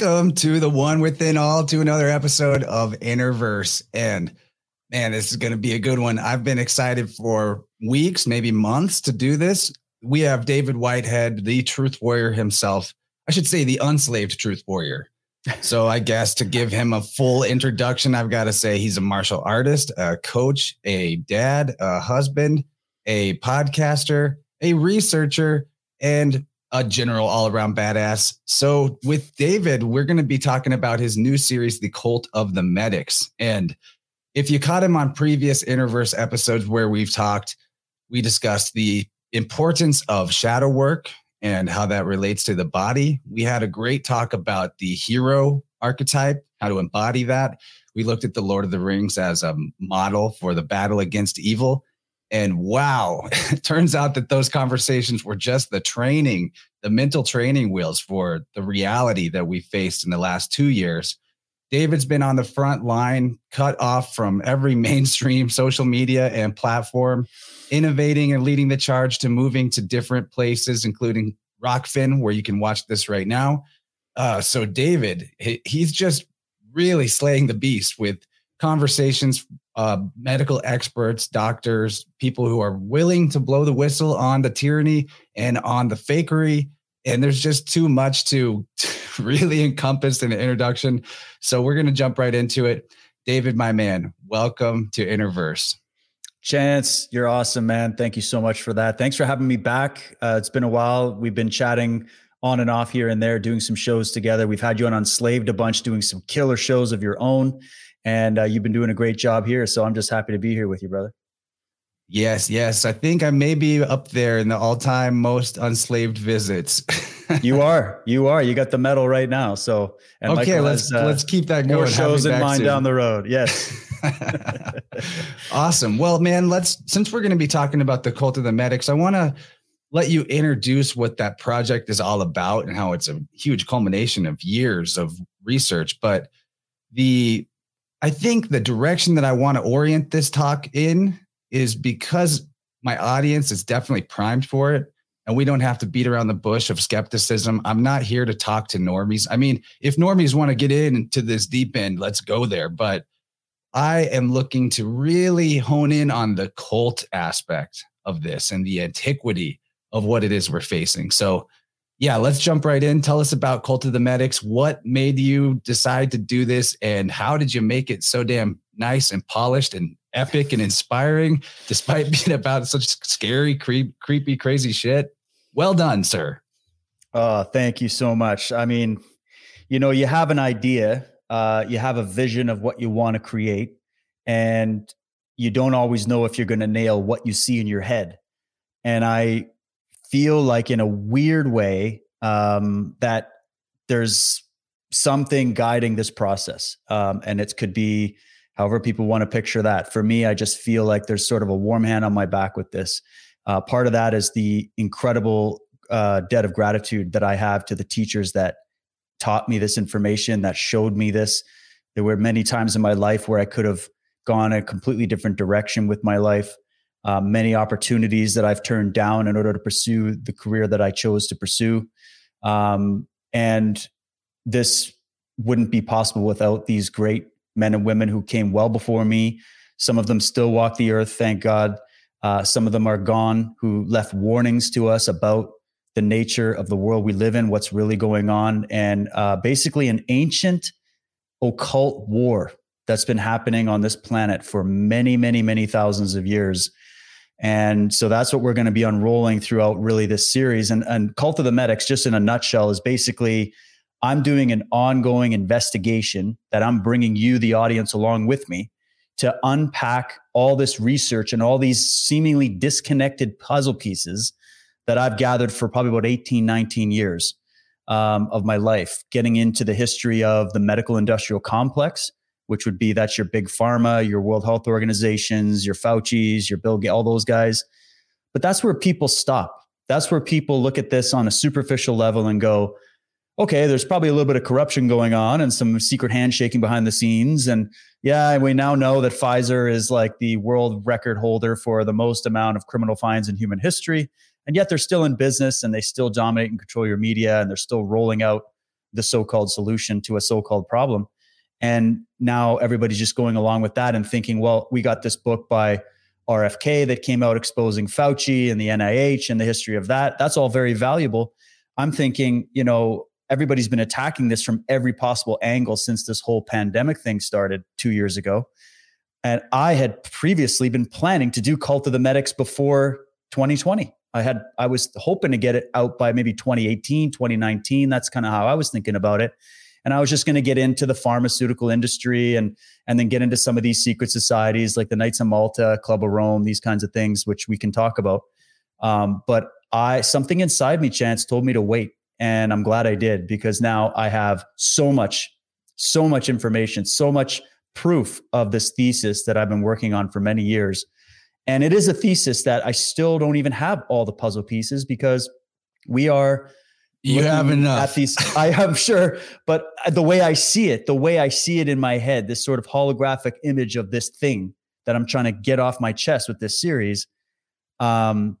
Welcome to the one within all to another episode of Innerverse. And man, this is going to be a good one. I've been excited for weeks, maybe months to do this. We have David Whitehead, the truth warrior himself. I should say the unslaved truth warrior. So I guess to give him a full introduction, I've got to say he's a martial artist, a coach, a dad, a husband, a podcaster, a researcher, and a general all around badass. So, with David, we're going to be talking about his new series, The Cult of the Medics. And if you caught him on previous Innerverse episodes where we've talked, we discussed the importance of shadow work and how that relates to the body. We had a great talk about the hero archetype, how to embody that. We looked at the Lord of the Rings as a model for the battle against evil. And wow, it turns out that those conversations were just the training, the mental training wheels for the reality that we faced in the last two years. David's been on the front line, cut off from every mainstream social media and platform, innovating and leading the charge to moving to different places, including Rokfin, where you can watch this right now. Uh, so, David, he's just really slaying the beast with conversations uh, medical experts, doctors, people who are willing to blow the whistle on the tyranny and on the fakery. And there's just too much to, to really encompass in the introduction. So we're going to jump right into it. David, my man, welcome to Innerverse. Chance, you're awesome, man. Thank you so much for that. Thanks for having me back. Uh, it's been a while. We've been chatting on and off here and there, doing some shows together. We've had you on Unslaved a bunch, doing some killer shows of your own and uh, you've been doing a great job here. So I'm just happy to be here with you, brother. Yes, yes. I think I may be up there in the all-time most unslaved visits. you are, you are. You got the medal right now. So okay, Michael let's has, uh, let's keep that going. More shows in mind soon. down the road. Yes. awesome. Well, man, let's since we're going to be talking about the cult of the medics, I want to let you introduce what that project is all about and how it's a huge culmination of years of research. But the I think the direction that I want to orient this talk in is because my audience is definitely primed for it and we don't have to beat around the bush of skepticism. I'm not here to talk to normies. I mean, if normies want to get into this deep end, let's go there. But I am looking to really hone in on the cult aspect of this and the antiquity of what it is we're facing. So yeah, let's jump right in. Tell us about Cult of the Medics. What made you decide to do this, and how did you make it so damn nice and polished and epic and inspiring, despite being about such scary, creep, creepy, crazy shit? Well done, sir. Oh, thank you so much. I mean, you know, you have an idea, uh, you have a vision of what you want to create, and you don't always know if you're going to nail what you see in your head. And I feel like in a weird way um, that there's something guiding this process um, and it could be however people want to picture that. For me i just feel like there's sort of a warm hand on my back with this. Uh, part of that is the incredible uh, debt of gratitude that i have to the teachers that taught me this information that showed me this. There were many times in my life where i could have gone a completely different direction with my life uh, many opportunities that I've turned down in order to pursue the career that I chose to pursue. Um, and this wouldn't be possible without these great men and women who came well before me. Some of them still walk the earth, thank God. Uh, some of them are gone, who left warnings to us about the nature of the world we live in, what's really going on, and uh, basically an ancient occult war that's been happening on this planet for many, many, many thousands of years. And so that's what we're going to be unrolling throughout really this series. And, and Cult of the Medics, just in a nutshell, is basically I'm doing an ongoing investigation that I'm bringing you, the audience, along with me to unpack all this research and all these seemingly disconnected puzzle pieces that I've gathered for probably about 18, 19 years um, of my life, getting into the history of the medical industrial complex, which would be that's your big pharma, your World Health Organizations, your Fauci's, your Bill Gates, all those guys. But that's where people stop. That's where people look at this on a superficial level and go, okay, there's probably a little bit of corruption going on and some secret handshaking behind the scenes. And yeah, we now know that Pfizer is like the world record holder for the most amount of criminal fines in human history. And yet they're still in business and they still dominate and control your media and they're still rolling out the so-called solution to a so-called problem. And now everybody's just going along with that and thinking, well, we got this book by RFK that came out exposing Fauci and the NIH and the history of that. That's all very valuable. I'm thinking, you know, everybody's been attacking this from every possible angle since this whole pandemic thing started two years ago. And I had previously been planning to do Cult of the Medics before 2020. I had I was hoping to get it out by maybe 2018, 2019. That's kind of how I was thinking about it. And I was just going to get into the pharmaceutical industry and and then get into some of these secret societies like the Knights of Malta, Club of Rome, these kinds of things, which we can talk about. Um, but I something inside me, Chance, told me to wait, and I'm glad I did because now I have so much, so much information, so much proof of this thesis that I've been working on for many years and it is a thesis that I still don't even have all the puzzle pieces because we are you have enough. At these, I am sure, but the way I see it, the way I see it in my head, this sort of holographic image of this thing that I'm trying to get off my chest with this series, um,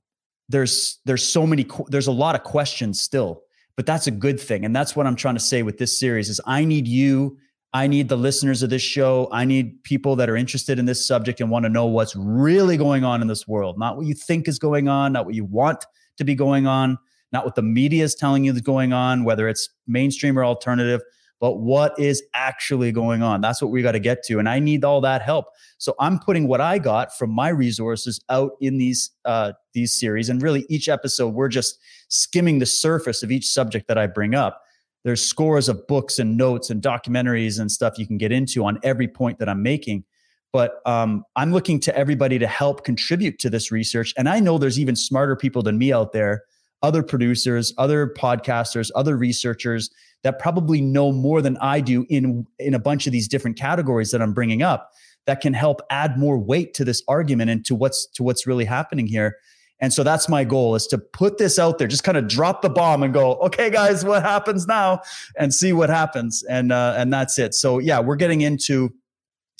there's there's so many there's a lot of questions still, but that's a good thing, and that's what I'm trying to say with this series is I need you I need the listeners of this show. I need people that are interested in this subject and want to know what's really going on in this world, not what you think is going on, not what you want to be going on, not what the media is telling you is going on, whether it's mainstream or alternative, but what is actually going on. That's what we got to get to. And I need all that help. So I'm putting what I got from my resources out in these uh, these series. And really each episode, we're just skimming the surface of each subject that I bring up there's scores of books and notes and documentaries and stuff you can get into on every point that I'm making. But um, I'm looking to everybody to help contribute to this research. And I know there's even smarter people than me out there, other producers, other podcasters, other researchers that probably know more than I do in, in a bunch of these different categories that I'm bringing up that can help add more weight to this argument and to what's to what's really happening here and so that's my goal is to put this out there, just kind of drop the bomb and go, okay, guys, what happens now? And see what happens. And uh, and that's it. So yeah, we're getting into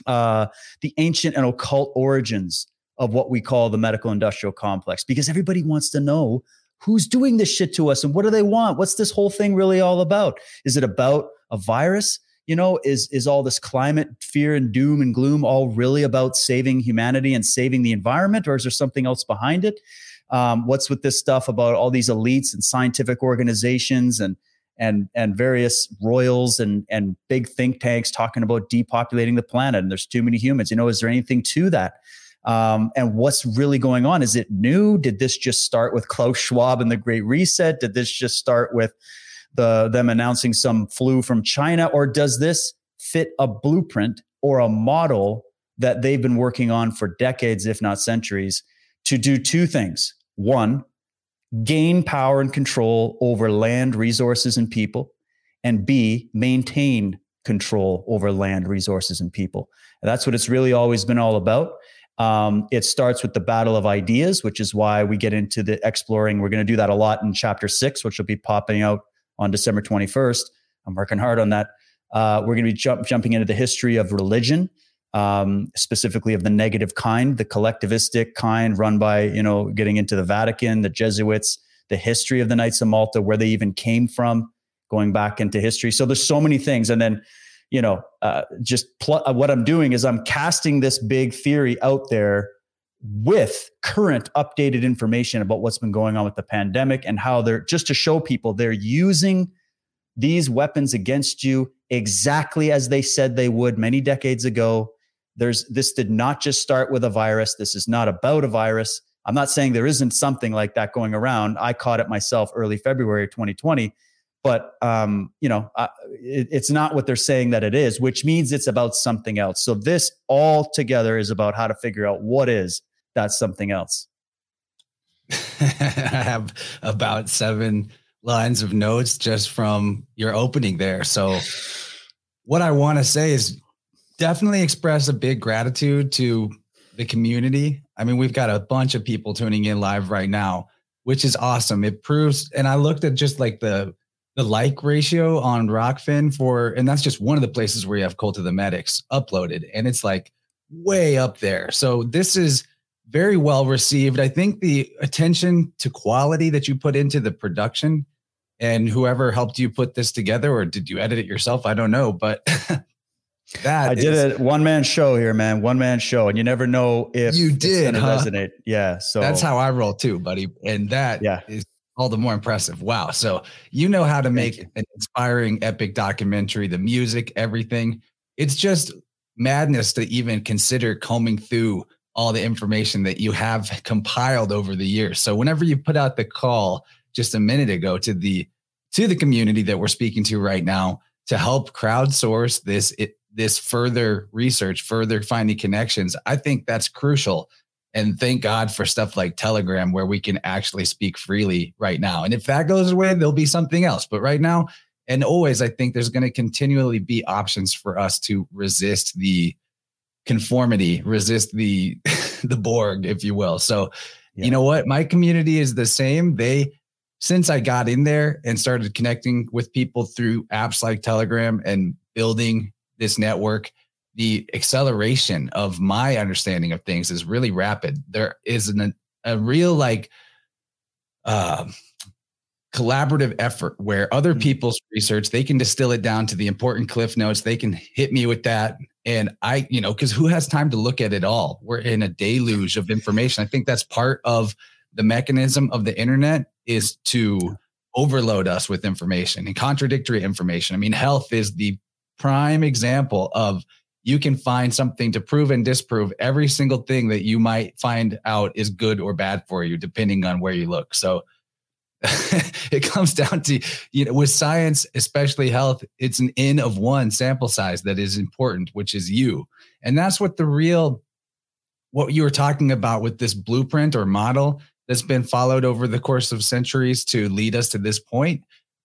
uh, the ancient and occult origins of what we call the medical industrial complex because everybody wants to know who's doing this shit to us and what do they want? What's this whole thing really all about? Is it about a virus? You know, is is all this climate fear and doom and gloom all really about saving humanity and saving the environment, or is there something else behind it? Um, what's with this stuff about all these elites and scientific organizations and and and various royals and and big think tanks talking about depopulating the planet and there's too many humans. You know, is there anything to that? Um, and what's really going on? Is it new? Did this just start with Klaus Schwab and the Great Reset? Did this just start with the them announcing some flu from China, or does this fit a blueprint or a model that they've been working on for decades, if not centuries, to do two things? One, gain power and control over land, resources, and people. And B, maintain control over land, resources, and people. And that's what it's really always been all about. Um, it starts with the battle of ideas, which is why we get into the exploring. We're going to do that a lot in chapter six, which will be popping out on December 21st. I'm working hard on that. Uh, we're going to be jump, jumping into the history of religion um, specifically of the negative kind, the collectivistic kind run by, you know, getting into the Vatican, the Jesuits, the history of the Knights of Malta, where they even came from, going back into history. So there's so many things. And then, you know, uh, just pl- uh, what I'm doing is I'm casting this big theory out there with current updated information about what's been going on with the pandemic and how they're just to show people they're using these weapons against you exactly as they said they would many decades ago there's this did not just start with a virus. This is not about a virus. I'm not saying there isn't something like that going around. I caught it myself early February 2020, but um, you know, uh, it, it's not what they're saying that it is, which means it's about something else. So this all together is about how to figure out what is that something else. I have about seven lines of notes just from your opening there. So what I want to say is definitely express a big gratitude to the community. I mean, we've got a bunch of people tuning in live right now, which is awesome. It proves, and I looked at just like the the like ratio on Rokfin for, and that's just one of the places where you have Cult of the Medics uploaded, and it's like way up there. So this is very well received. I think the attention to quality that you put into the production and whoever helped you put this together, or did you edit it yourself? I don't know, but that I did it one man show here, man, one man show, and you never know if you did huh? resonate. Yeah, so that's how I roll too, buddy, and that yeah. is all the more impressive. Wow, so you know how to make an inspiring, epic documentary, the music, everything. It's just madness to even consider combing through all the information that you have compiled over the years. So whenever you put out the call just a minute ago to the to the community that we're speaking to right now to help crowdsource this it, this further research, further finding connections, I think that's crucial. And thank God for stuff like Telegram where we can actually speak freely right now. And if that goes away, there'll be something else. But right now, and always, I think there's going to continually be options for us to resist the conformity, resist the the Borg, if you will. So, yeah. you know what? My community is the same. They since I got in there and started connecting with people through apps like Telegram and building this network, the acceleration of my understanding of things is really rapid. There is an, a real like uh, collaborative effort where other mm-hmm. people's research they can distill it down to the important cliff notes. They can hit me with that. And i you know because who has time to look at it all? We're in a deluge of information. I think that's part of the mechanism of the internet is to overload us with information and contradictory information. I mean health is the prime example of you can find something to prove and disprove. Every single thing that you might find out is good or bad for you depending on where you look. So it comes down to you know with science especially health it's an n of one sample size that is important which is you. And that's what the real what you were talking about with this blueprint or model that's been followed over the course of centuries to lead us to this point.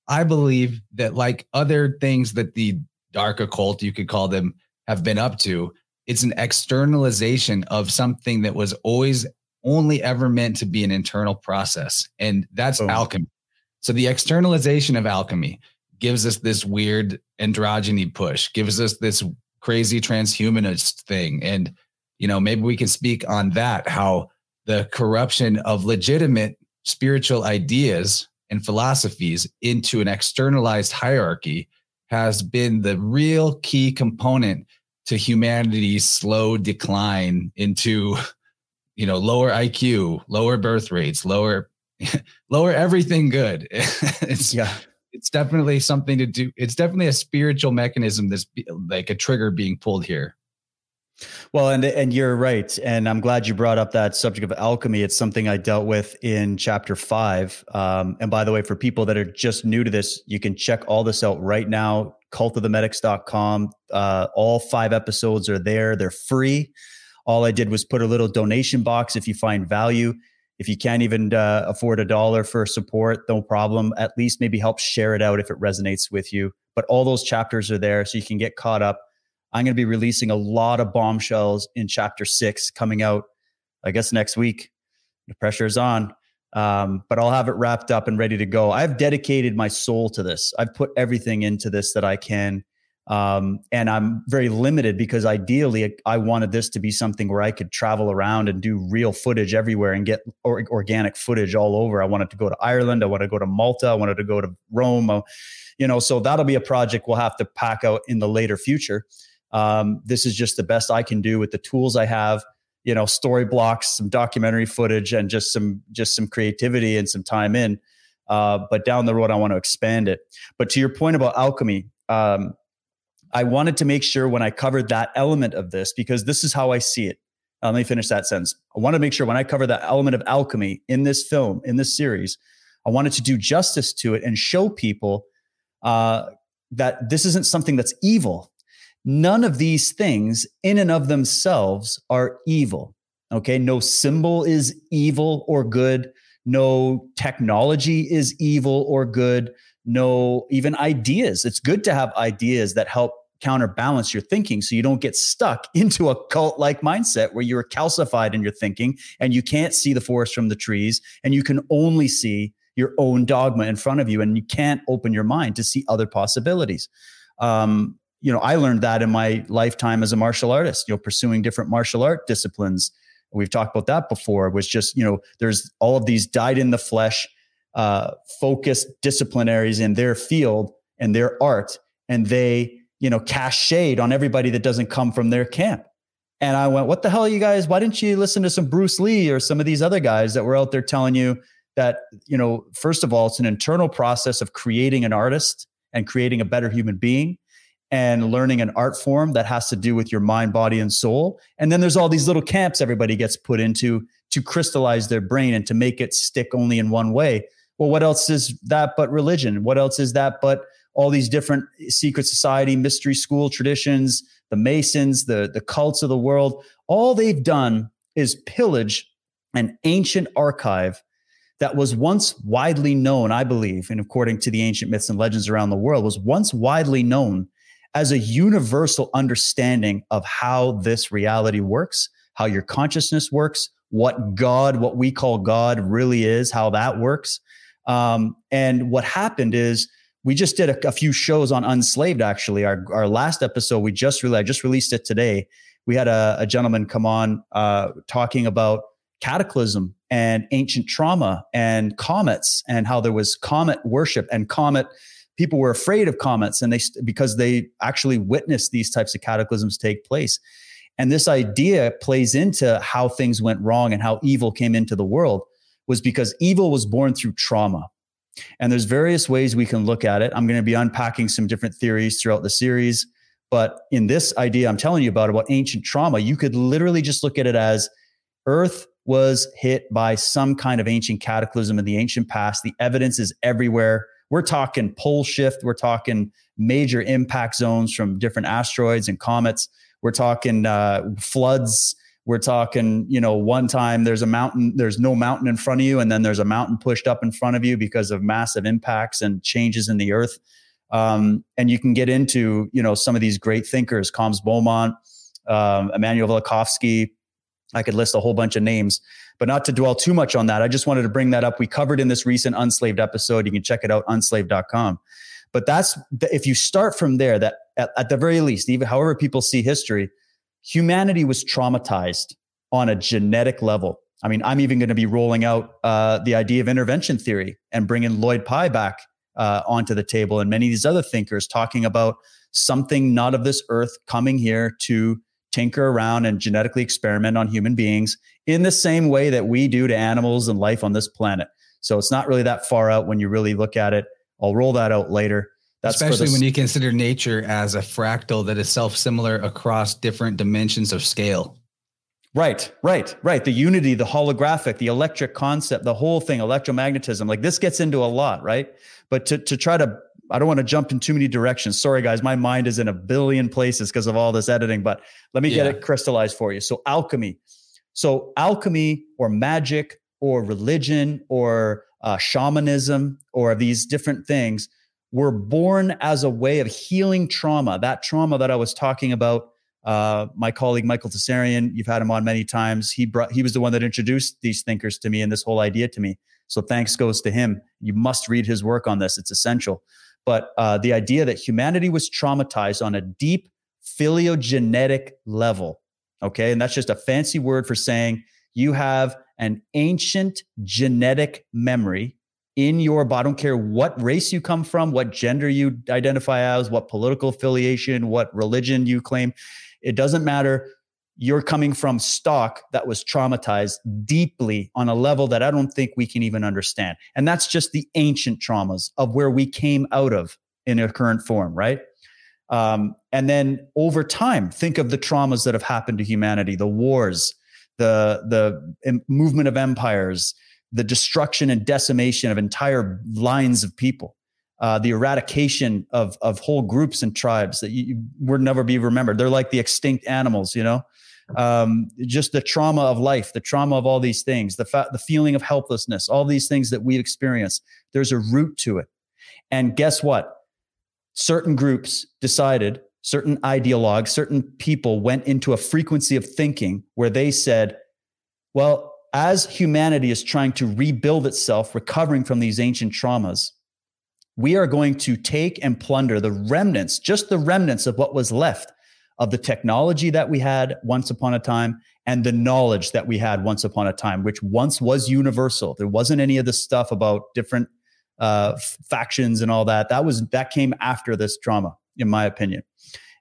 I believe that like other things that the dark occult you could call them have been up to it's an externalization of something that was always only ever meant to be an internal process, and that's oh. alchemy. So the externalization of alchemy gives us this weird androgyny push, gives us this crazy transhumanist thing, and you know maybe we can speak on that how the corruption of legitimate spiritual ideas and philosophies into an externalized hierarchy has been the real key component to humanity's slow decline into you know lower iq lower birth rates lower lower everything good. It's yeah. it's definitely something to do it's definitely a spiritual mechanism that's like a trigger being pulled here well and and you're right and i'm glad you brought up that subject of alchemy it's something i dealt with in chapter five um, and by the way for people that are just new to this you can check all this out right now cultofthemedics.com uh, all five episodes are there they're free all I did was put a little donation box if you find value. If you can't even uh, afford a dollar for support, no problem. At least maybe help share it out if it resonates with you. But all those chapters are there so you can get caught up. I'm going to be releasing a lot of bombshells in chapter six coming out, I guess, next week. The pressure is on. Um, but I'll have it wrapped up and ready to go. I've dedicated my soul to this. I've put everything into this that I can. Um, and I'm very limited because ideally I wanted this to be something where I could travel around and do real footage everywhere and get or- organic footage all over. I wanted to go to Ireland. I wanted to go to Malta. I wanted to go to Rome. Uh, you know, so that'll be a project we'll have to pack out in the later future. Um, this is just the best I can do with the tools I have. You know, story blocks, some documentary footage, and just some just some creativity and some time in. Uh, but down the road, I want to expand it. But to your point about alchemy, um, I wanted to make sure when I covered that element of this, because this is how I see it. Uh, let me finish that sentence. I want to make sure when I cover that element of alchemy in this film, in this series, I wanted to do justice to it and show people uh, that this isn't something that's evil. None of these things, in and of themselves, are evil. Okay. No symbol is evil or good. No technology is evil or good. No, even ideas. It's good to have ideas that help counterbalance your thinking so you don't get stuck into a cult like mindset where you're calcified in your thinking and you can't see the forest from the trees and you can only see your own dogma in front of you and you can't open your mind to see other possibilities. Um, you know, I learned that in my lifetime as a martial artist, you know, pursuing different martial art disciplines. We've talked about that before, was just, you know, there's all of these died in the flesh uh, focused disciplinaries in their field and their art, and they, you know, cast shade on everybody that doesn't come from their camp. And I went, "What the hell, you guys? Why didn't you listen to some Bruce Lee or some of these other guys that were out there telling you that, you know, first of all, it's an internal process of creating an artist and creating a better human being." And learning an art form that has to do with your mind, body, and soul. And then there's all these little camps everybody gets put into to crystallize their brain and to make it stick only in one way. Well, what else is that but religion? What else is that but all these different secret society, mystery school traditions, the Masons, the, the cults of the world? All they've done is pillage an ancient archive that was once widely known, I believe, and according to the ancient myths and legends around the world, was once widely known as a universal understanding of how this reality works, how your consciousness works, what God, what we call God really is, how that works. Um, and what happened is we just did a, a, few shows on Unslaved, actually. Our, our last episode, we just really, I just released it today. We had a, a gentleman come on uh, talking about cataclysm and ancient trauma and comets and how there was comet worship and comet people were afraid of comets and they because they actually witnessed these types of cataclysms take place. And this idea plays into how things went wrong and how evil came into the world was because evil was born through trauma. And there's various ways we can look at it. I'm going to be unpacking some different theories throughout the series but in this idea i'm telling you about about ancient trauma you could literally just look at it as earth was hit by some kind of ancient cataclysm in the ancient past. The evidence is everywhere we're talking pole shift. We're talking major impact zones from different asteroids and comets. We're talking uh, floods. We're talking, you know, one time there's a mountain, there's no mountain in front of you, and then there's a mountain pushed up in front of you because of massive impacts and changes in the earth. Um, and you can get into, you know, some of these great thinkers, Comyns Beaumont, um, Immanuel Velikovsky. I could list a whole bunch of names but not to dwell too much on that. I just wanted to bring that up. We covered in this recent Unslaved episode. You can check it out, unslaved.com. But that's if you start from there, that at, at the very least, even however people see history, humanity was traumatized on a genetic level. I mean, I'm even going to be rolling out uh, the idea of intervention theory and bringing Lloyd Pye back uh, onto the table and many of these other thinkers talking about something not of this earth coming here to tinker around and genetically experiment on human beings in the same way that we do to animals and life on this planet. So it's not really that far out when you really look at it. I'll roll that out later. That's Especially when you consider nature as a fractal that is self similar across different dimensions of scale. Right, right, right. The unity, the holographic, the electric concept, the whole thing, electromagnetism. Like this gets into a lot, right? But to, to try to I don't want to jump in too many directions. Sorry, guys. My mind is in a billion places because of all this editing, but let me yeah. get it crystallized for you. So, alchemy. So, alchemy or magic or religion or uh, shamanism or these different things were born as a way of healing trauma. That trauma that I was talking about. Uh, my colleague Michael Tsarion, you've had him on many times. He brought, he was the one that introduced these thinkers to me and this whole idea to me. So thanks goes to him. You must read his work on this; it's essential but uh, the idea that humanity was traumatized on a deep phylogenetic level. Okay. And that's just a fancy word for saying you have an ancient genetic memory in your body. I don't care what race you come from, what gender you identify as, what political affiliation, what religion you claim. It doesn't matter you're coming from stock that was traumatized deeply on a level that I don't think we can even understand. And that's just the ancient traumas of where we came out of in a current form, right? Um, and then over time, think of the traumas that have happened to humanity, the wars, the the movement of empires, the destruction and decimation of entire lines of people. Uh, the eradication of of whole groups and tribes that you, you would never be remembered. They're like the extinct animals, you know um, just the trauma of life, the trauma of all these things, the fa- the feeling of helplessness, all these things that we experience. There's a root to it, and guess what? Certain groups decided, certain ideologues, certain people went into a frequency of thinking where they said, "Well, as humanity is trying to rebuild itself, recovering from these ancient traumas." We are going to take and plunder the remnants, just the remnants of what was left of the technology that we had once upon a time and the knowledge that we had once upon a time, which once was universal. There wasn't any of the stuff about different uh, factions and all that. That was that came after this drama, in my opinion.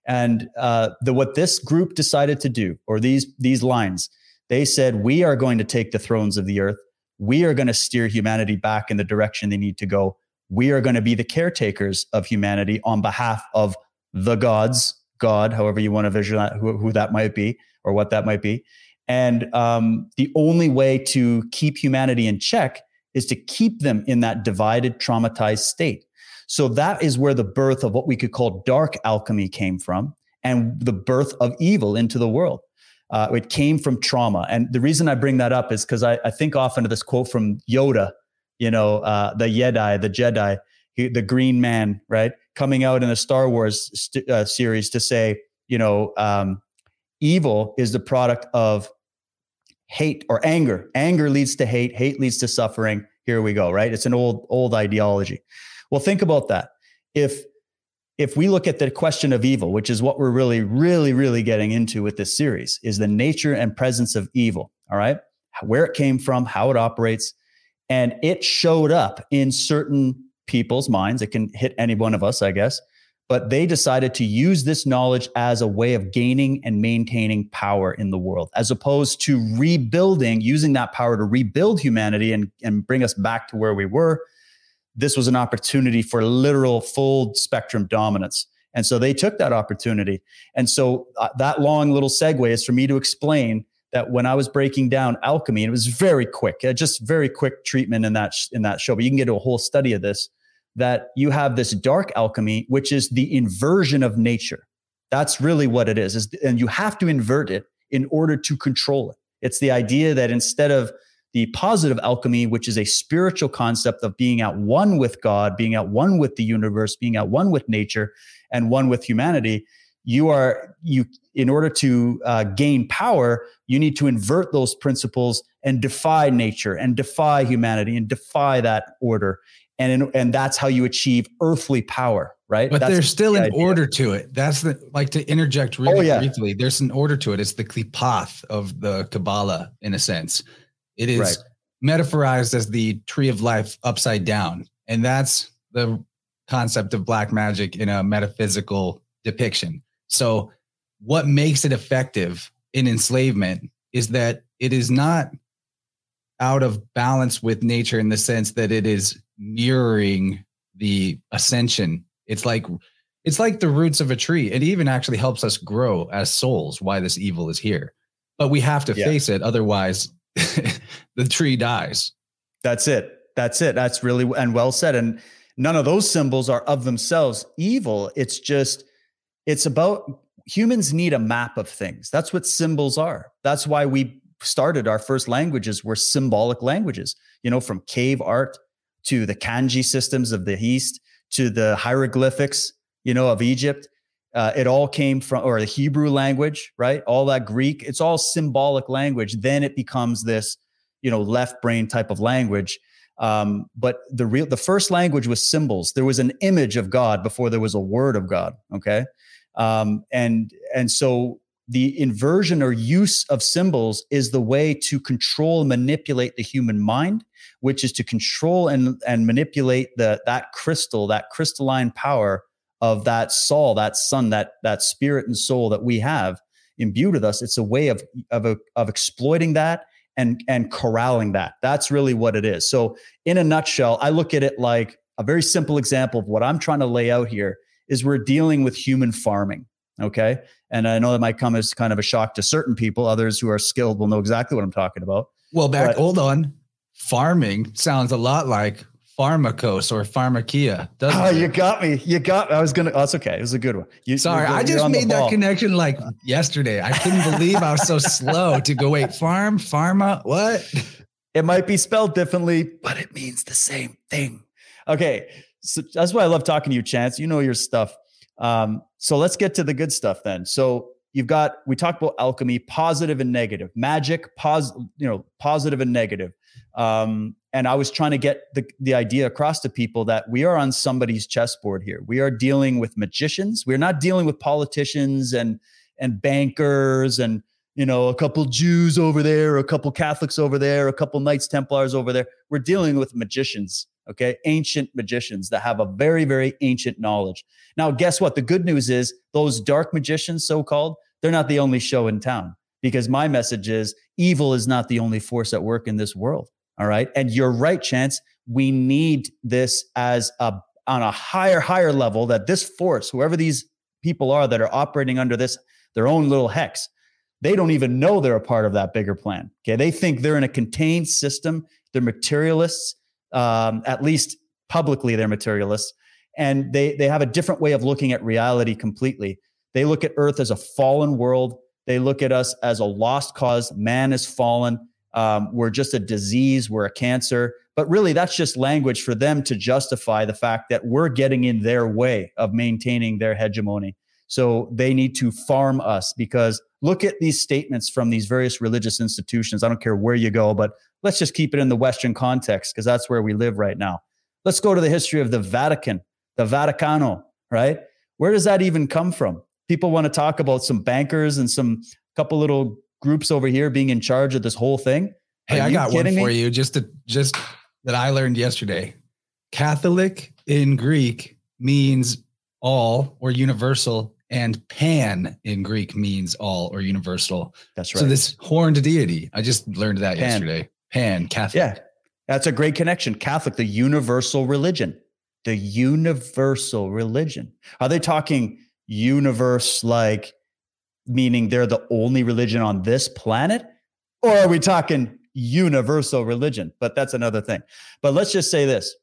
And uh, the what this group decided to do, or these these lines, they said, we are going to take the thrones of the earth. We are going to steer humanity back in the direction they need to go. We are going to be the caretakers of humanity on behalf of the gods, God, however you want to visualize who, who that might be or what that might be. And um, the only way to keep humanity in check is to keep them in that divided, traumatized state. So that is where the birth of what we could call dark alchemy came from and the birth of evil into the world. Uh, it came from trauma. And the reason I bring that up is because I, I, think often of this quote from Yoda, you know, uh, the Jedi, the Jedi, he, the green man, right? Coming out in the Star Wars st- uh, series to say, you know, um, evil is the product of hate or anger. Anger leads to hate, hate leads to suffering. Here we go, right? It's an old, old ideology. Well, think about that. If if we look at the question of evil, which is what we're really, really, really getting into with this series, is the nature and presence of evil. All right. Where it came from, how it operates. And it showed up in certain people's minds. It can hit any one of us, I guess but they decided to use this knowledge as a way of gaining and maintaining power in the world, as opposed to rebuilding, using that power to rebuild humanity and, and bring us back to where we were. This was an opportunity for literal full spectrum dominance. And so they took that opportunity. And so uh, that long little segue is for me to explain that when I was breaking down alchemy, and it was very quick, uh, just very quick treatment in that in that show. But you can get a whole study of this that you have this dark alchemy, which is the inversion of nature. That's really what it is. is and you have to invert it in order to control it. It's the idea that instead of the positive alchemy, which is a spiritual concept of being at one with God, being at one with the universe, being at one with nature, and one with humanity, you are you in order to uh, gain power you need to invert those principles and defy nature and defy humanity and defy that order. And and that's how you achieve earthly power right? But that's there's still the an idea. order to it. That's the like to interject really oh, yeah. briefly there's an order to it. It's the qliphoth of the kabbalah in a sense. It is right. metaphorized as the tree of life upside down. And that's the concept of black magic in a metaphysical depiction so what makes it effective in enslavement is that it is not out of balance with nature in the sense that it is mirroring the ascension. It's like it's like the roots of a tree. It even actually helps us grow as souls. Why this evil is here, but we have to yeah. face it. Otherwise, the tree dies. That's it. That's it. That's really and well said. And none of those symbols are of themselves evil. It's just it's about humans need a map of things. That's what symbols are. That's why we started our first languages were symbolic languages. You know, from cave art to the kanji systems of the East to the hieroglyphics, you know, of Egypt. Uh, it all came from, or the Hebrew language, right? All that Greek, it's all symbolic language. Then it becomes this, you know, left brain type of language. Um, but the real, the first language was symbols. There was an image of God before there was a word of God. Okay, um, and and so the inversion or use of symbols is the way to control manipulate the human mind which is to control and and manipulate the that crystal that crystalline power of that soul that sun that that spirit and soul that we have imbued with us. It's a way of of of exploiting that and and corralling that. That's really what it is. So in a nutshell i look at it like a very simple example of what i'm trying to lay out here is we're dealing with human farming Okay. And I know that might come as kind of a shock to certain people. Others who are skilled will know exactly what I'm talking about. Well, back, but, hold on. Farming sounds a lot like pharmakos or pharmakeia. Doesn't oh, it? you got me. You got me. I was going to, oh, it's okay. It was a good one. You, Sorry. I just made that connection like yesterday. I couldn't believe I was so slow to go, wait, farm, pharma, what? It might be spelled differently, but it means the same thing. Okay. So that's why I love talking to you, Chance. You know your stuff. Um, so let's get to the good stuff then. So you've got we talked about alchemy, positive and negative, magic, pos, you know, positive and negative. Um, and I was trying to get the, the idea across to people that we are on somebody's chessboard here. We are dealing with magicians. We're not dealing with politicians and and bankers and you know a couple Jews over there, a couple Catholics over there, a couple Knights Templars over there. We're dealing with magicians, okay, ancient magicians that have a very very ancient knowledge. Now, guess what? The good news is those dark magicians, so called, they're not the only show in town because my message is evil is not the only force at work in this world. All right. And you're right, Chance. We need this as a on a higher, higher level that this force, whoever these people are that are operating under this, their own little hex, they don't even know they're a part of that bigger plan. Okay. They think they're in a contained system. They're materialists. Um, at least publicly, they're materialists. And they they have a different way of looking at reality completely. They look at Earth as a fallen world. They look at us as a lost cause. Man is fallen. Um, we're just a disease. We're a cancer. But really, that's just language for them to justify the fact that we're getting in their way of maintaining their hegemony. So they need to farm us because look at these statements from these various religious institutions. I don't care where you go, but let's just keep it in the Western context because that's where we live right now. Let's go to the history of the Vatican, the Vaticano, right? Where does that even come from? people want to talk about some bankers and some couple little groups over here being in charge of this whole thing. Hey, I got one for you just to just that I learned yesterday. Catholic in Greek means all or universal, and pan in Greek means all or universal. That's right. So this horned deity, I just learned that pan. yesterday. Pan, Catholic. Yeah, that's a great connection. Catholic, the universal religion. The universal religion. Are they talking universe like meaning they're the only religion on this planet or are we talking universal religion but that's another thing but let's just say this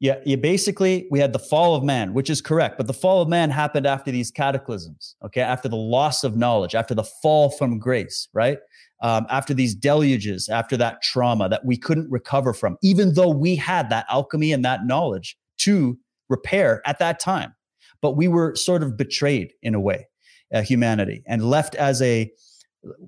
yeah basically we had the fall of man which is correct but the fall of man happened after these cataclysms okay? After the loss of knowledge after the fall from grace right? Um, after these deluges after that trauma that we couldn't recover from even though we had that alchemy and that knowledge to repair at that time. But we were sort of betrayed in a way, uh, humanity, and left as a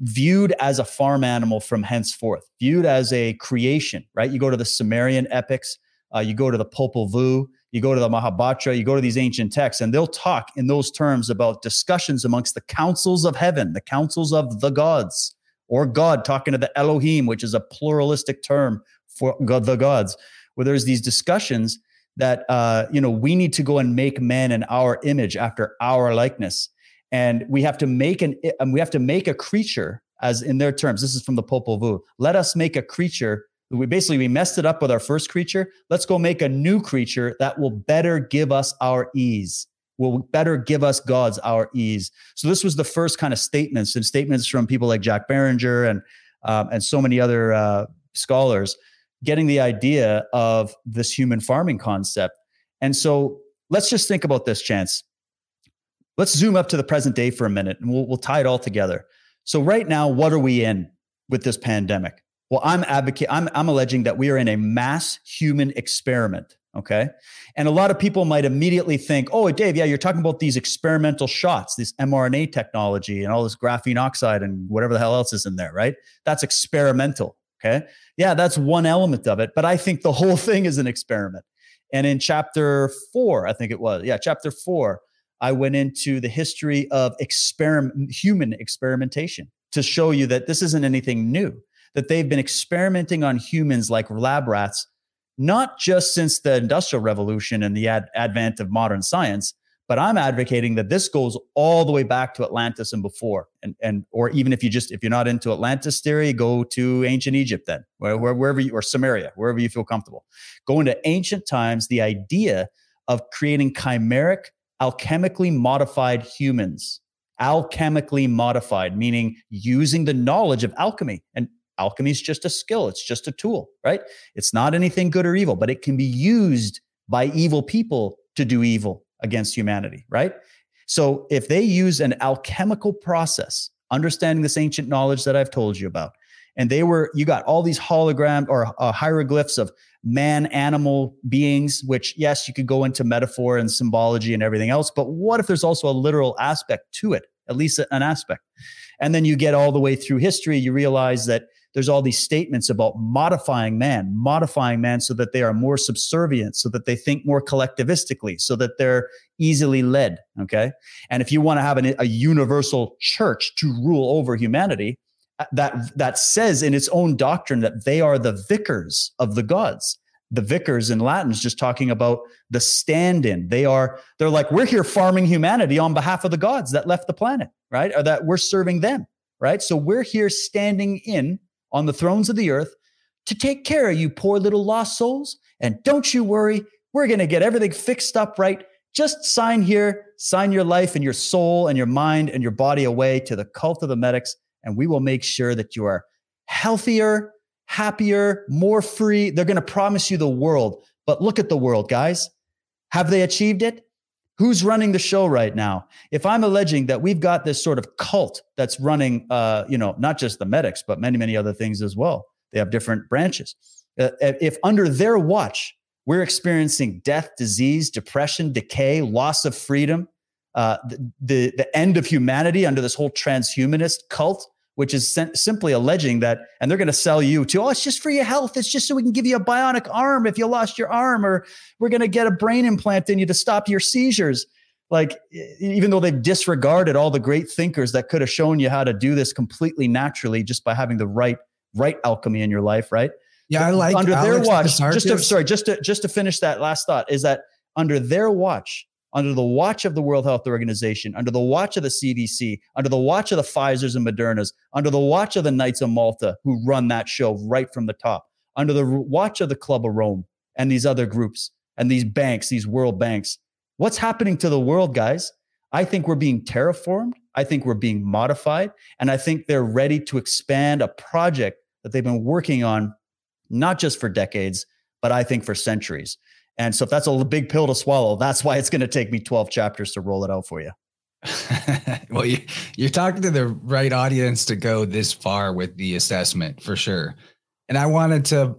viewed as a farm animal from henceforth, viewed as a creation, right? You go to the Sumerian epics, uh, you go to the Popol Vuh, you go to the Mahabharata, you go to these ancient texts, and they'll talk in those terms about discussions amongst the councils of heaven, the councils of the gods, or God talking to the Elohim, which is a pluralistic term for God, the gods, where there's these discussions that uh, you know we need to go and make men in our image after our likeness. And we have to make an we have to make a creature as in their terms this is from the popol vuh let us make a creature we basically we messed it up with our first creature let's go make a new creature that will better give us our ease will better give us god's our ease so this was the first kind of statements and statements from people like jack Barranger and um, and so many other uh, scholars getting the idea of this human farming concept. And so let's just think about this chance. Let's zoom up to the present day for a minute and we'll, we'll tie it all together. So right now, what are we in with this pandemic? Well, I'm advocate, I'm, I'm alleging that we are in a mass human experiment. Okay. And a lot of people might immediately think, oh, Dave, yeah, you're talking about these experimental shots, this mRNA technology and all this graphene oxide and whatever the hell else is in there, right? That's experimental. Okay. Yeah, that's one element of it. But I think the whole thing is an experiment. And in chapter four, I think it was, yeah, chapter four, I went into the history of experiment, human experimentation to show you that this isn't anything new, that they've been experimenting on humans like lab rats, not just since the Industrial Revolution and the ad- advent of modern science, but I'm advocating that this goes all the way back to Atlantis and before, and and or even if you just if you're not into Atlantis theory, go to ancient Egypt then, where, wherever you or Samaria, wherever you feel comfortable. Go into ancient times. The idea of creating chimeric, alchemically modified humans, alchemically modified, meaning using the knowledge of alchemy and alchemy is just a skill it's just a tool right it's not anything good or evil but it can be used by evil people to do evil against humanity, right? So if they use an alchemical process, understanding this ancient knowledge that I've told you about, and they were, you got all these hologram or uh, hieroglyphs of man animal beings, which, yes, you could go into metaphor and symbology and everything else, but what if there's also a literal aspect to it, at least an aspect? And then you get all the way through history, you realize that there's all these statements about modifying man, modifying man so that they are more subservient, so that they think more collectivistically, so that they're easily led. Okay. And if you want to have an, a universal church to rule over humanity, uh, that that says in its own doctrine that they are the vicars of the gods the vicars in latin is just talking about the stand-in they are they're like we're here farming humanity on behalf of the gods that left the planet right or that we're serving them right so we're here standing in on the thrones of the earth to take care of you poor little lost souls and don't you worry we're going to get everything fixed up right just sign here sign your life and your soul and your mind and your body away to the cult of the medics and we will make sure that you are healthier, happier, more free. They're going to promise you the world. But look at the world, guys. Have they achieved it? Who's running the show right now? If I'm alleging that we've got this sort of cult that's running, uh, you know, not just the medics, but many, many other things as well. They have different branches. Uh, if under their watch we're experiencing death, disease, depression, decay, loss of freedom, uh, the, the, the end of humanity under this whole transhumanist cult, which is simply alleging that, and they're going to sell you to, oh, it's just for your health. It's just so we can give you a bionic arm if you lost your arm, or we're going to get a brain implant in you to stop your seizures. Like, even though they've disregarded all the great thinkers that could have shown you how to do this completely naturally just by having the right right alchemy in your life, right? Yeah, I like under Alex their watch. Just to, sorry, just to just to finish that last thought is that under their watch, under the watch of the World Health Organization, under the watch of the CDC, under the watch of the Pfizer's and Modernas, under the watch of the Knights of Malta, who run that show right from the top, under the watch of the Club of Rome and these other groups and these banks, these world banks. What's happening to the world, guys? I think we're being terraformed. I think we're being modified. And I think they're ready to expand a project that they've been working on, not just for decades, but I think for centuries. And so if that's a big pill to swallow, that's why it's going to take me 12 chapters to roll it out for you. well, you, you're talking to the right audience to go this far with the assessment for sure. And I wanted to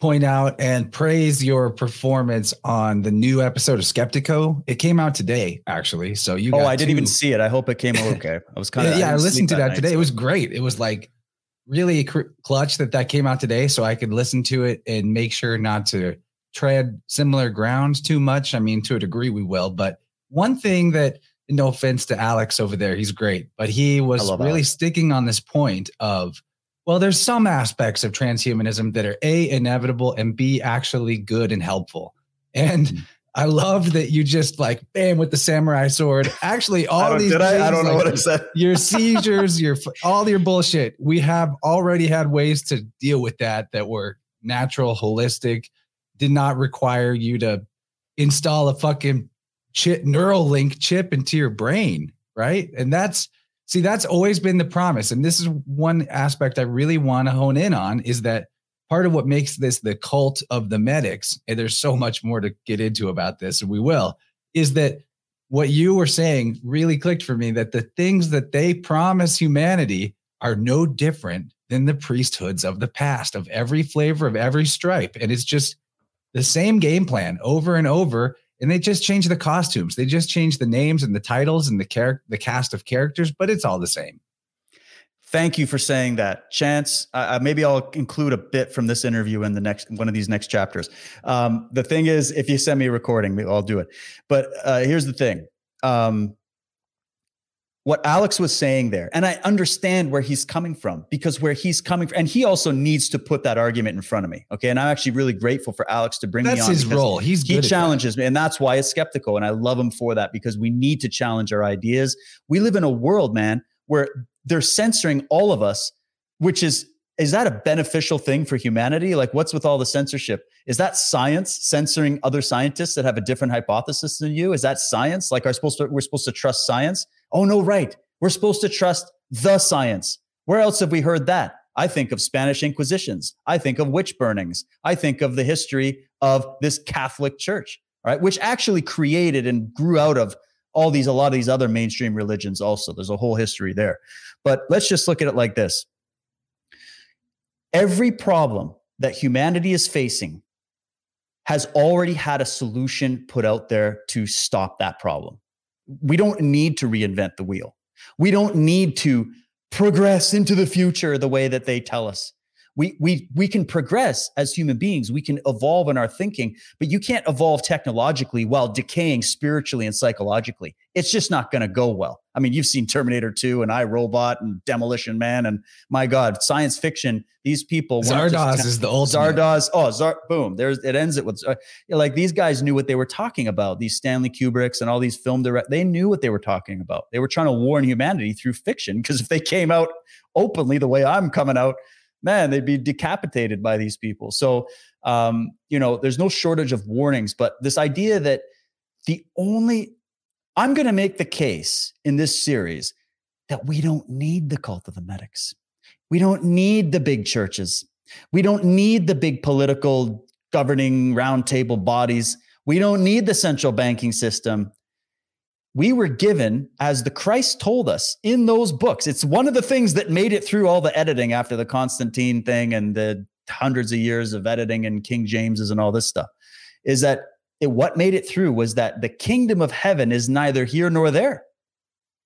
point out and praise your performance on the new episode of Skeptiko. It came out today, actually. So you. Oh, I didn't even see it. I hope it came out okay. I was kind of. yeah, I, I listened to that, that today. So. It was great. It was like really clutch that that came out today, so I could listen to it and make sure not to tread similar grounds too much. I mean, to a degree, we will. But one thing that, no offense to Alex over there, he's great, but he was really Alex. sticking on this point of, well, there's some aspects of transhumanism that are A, inevitable, and B, actually good and helpful. And mm-hmm. I loved that you just like bam with the samurai sword. Actually, all these did things, I? I don't know what I said. your seizures, your all your bullshit. We have already had ways to deal with that that were natural, holistic, did not require you to install a fucking chip Neuralink chip into your brain, right? And that's see, that's always been the promise. And this is one aspect I really want to hone in on is that part of what makes this the cult of the medics, and there's so much more to get into about this, and we will, is that what you were saying really clicked for me that the things that they promise humanity are no different than the priesthoods of the past, of every flavor, of every stripe. And it's just the same game plan over and over and they just change the costumes. They just change the names and the titles and the character the cast of characters but it's all the same. Thank you for saying that chance. Uh, maybe i'll include a bit from this interview in the next one of these next chapters. Um, the thing is if you send me a recording i'll do it. But uh, here's the thing. Um, what Alex was saying there. And I understand where he's coming from because where he's coming from, and he also needs to put that argument in front of me. Okay. And I'm actually really grateful for Alex to bring that's me on. That's his role. He's he challenges me. And that's why it's Skeptiko. And I love him for that because we need to challenge our ideas. We live in a world, man, where they're censoring all of us, which is is that a beneficial thing for humanity? Like, what's with all the censorship? Is that science censoring other scientists that have a different hypothesis than you? Is that science? Like, are supposed to we're supposed to trust science? Oh, no, right. We're supposed to trust the science. Where else have we heard that? I think of Spanish Inquisitions. I think of witch burnings. I think of the history of this Catholic Church, right? Which actually created and grew out of all these, a lot of these other mainstream religions also. There's a whole history there. But let's just look at it like this every problem that humanity is facing has already had a solution put out there to stop that problem we don't need to reinvent the wheel. We don't need to progress into the future the way that they tell us we we we can progress as human beings. We can evolve in our thinking but you can't evolve technologically while decaying spiritually and psychologically. It's just not going to go well. I mean you've seen terminator 2 and i robot and demolition man and my god science fiction these people zardoz just, is the old zardoz oh Zar, boom there's it ends it with uh, like these guys knew what they were talking about these stanley kubricks and all these film direct they knew what they were talking about. They were trying to warn humanity through fiction because if they came out openly the way i'm coming out man, they'd be decapitated by these people. So, um, you know, there's no shortage of warnings, but this idea that the only, I'm going to make the case in this series that we don't need the cult of the medics. We don't need the big churches. We don't need the big political governing roundtable bodies. We don't need the central banking system we were given, as the Christ told us in those books. It's one of the things that made it through all the editing after the Constantine thing and the hundreds of years of editing and King James's and all this stuff. Is that it, what made it through was that the kingdom of heaven is neither here nor there.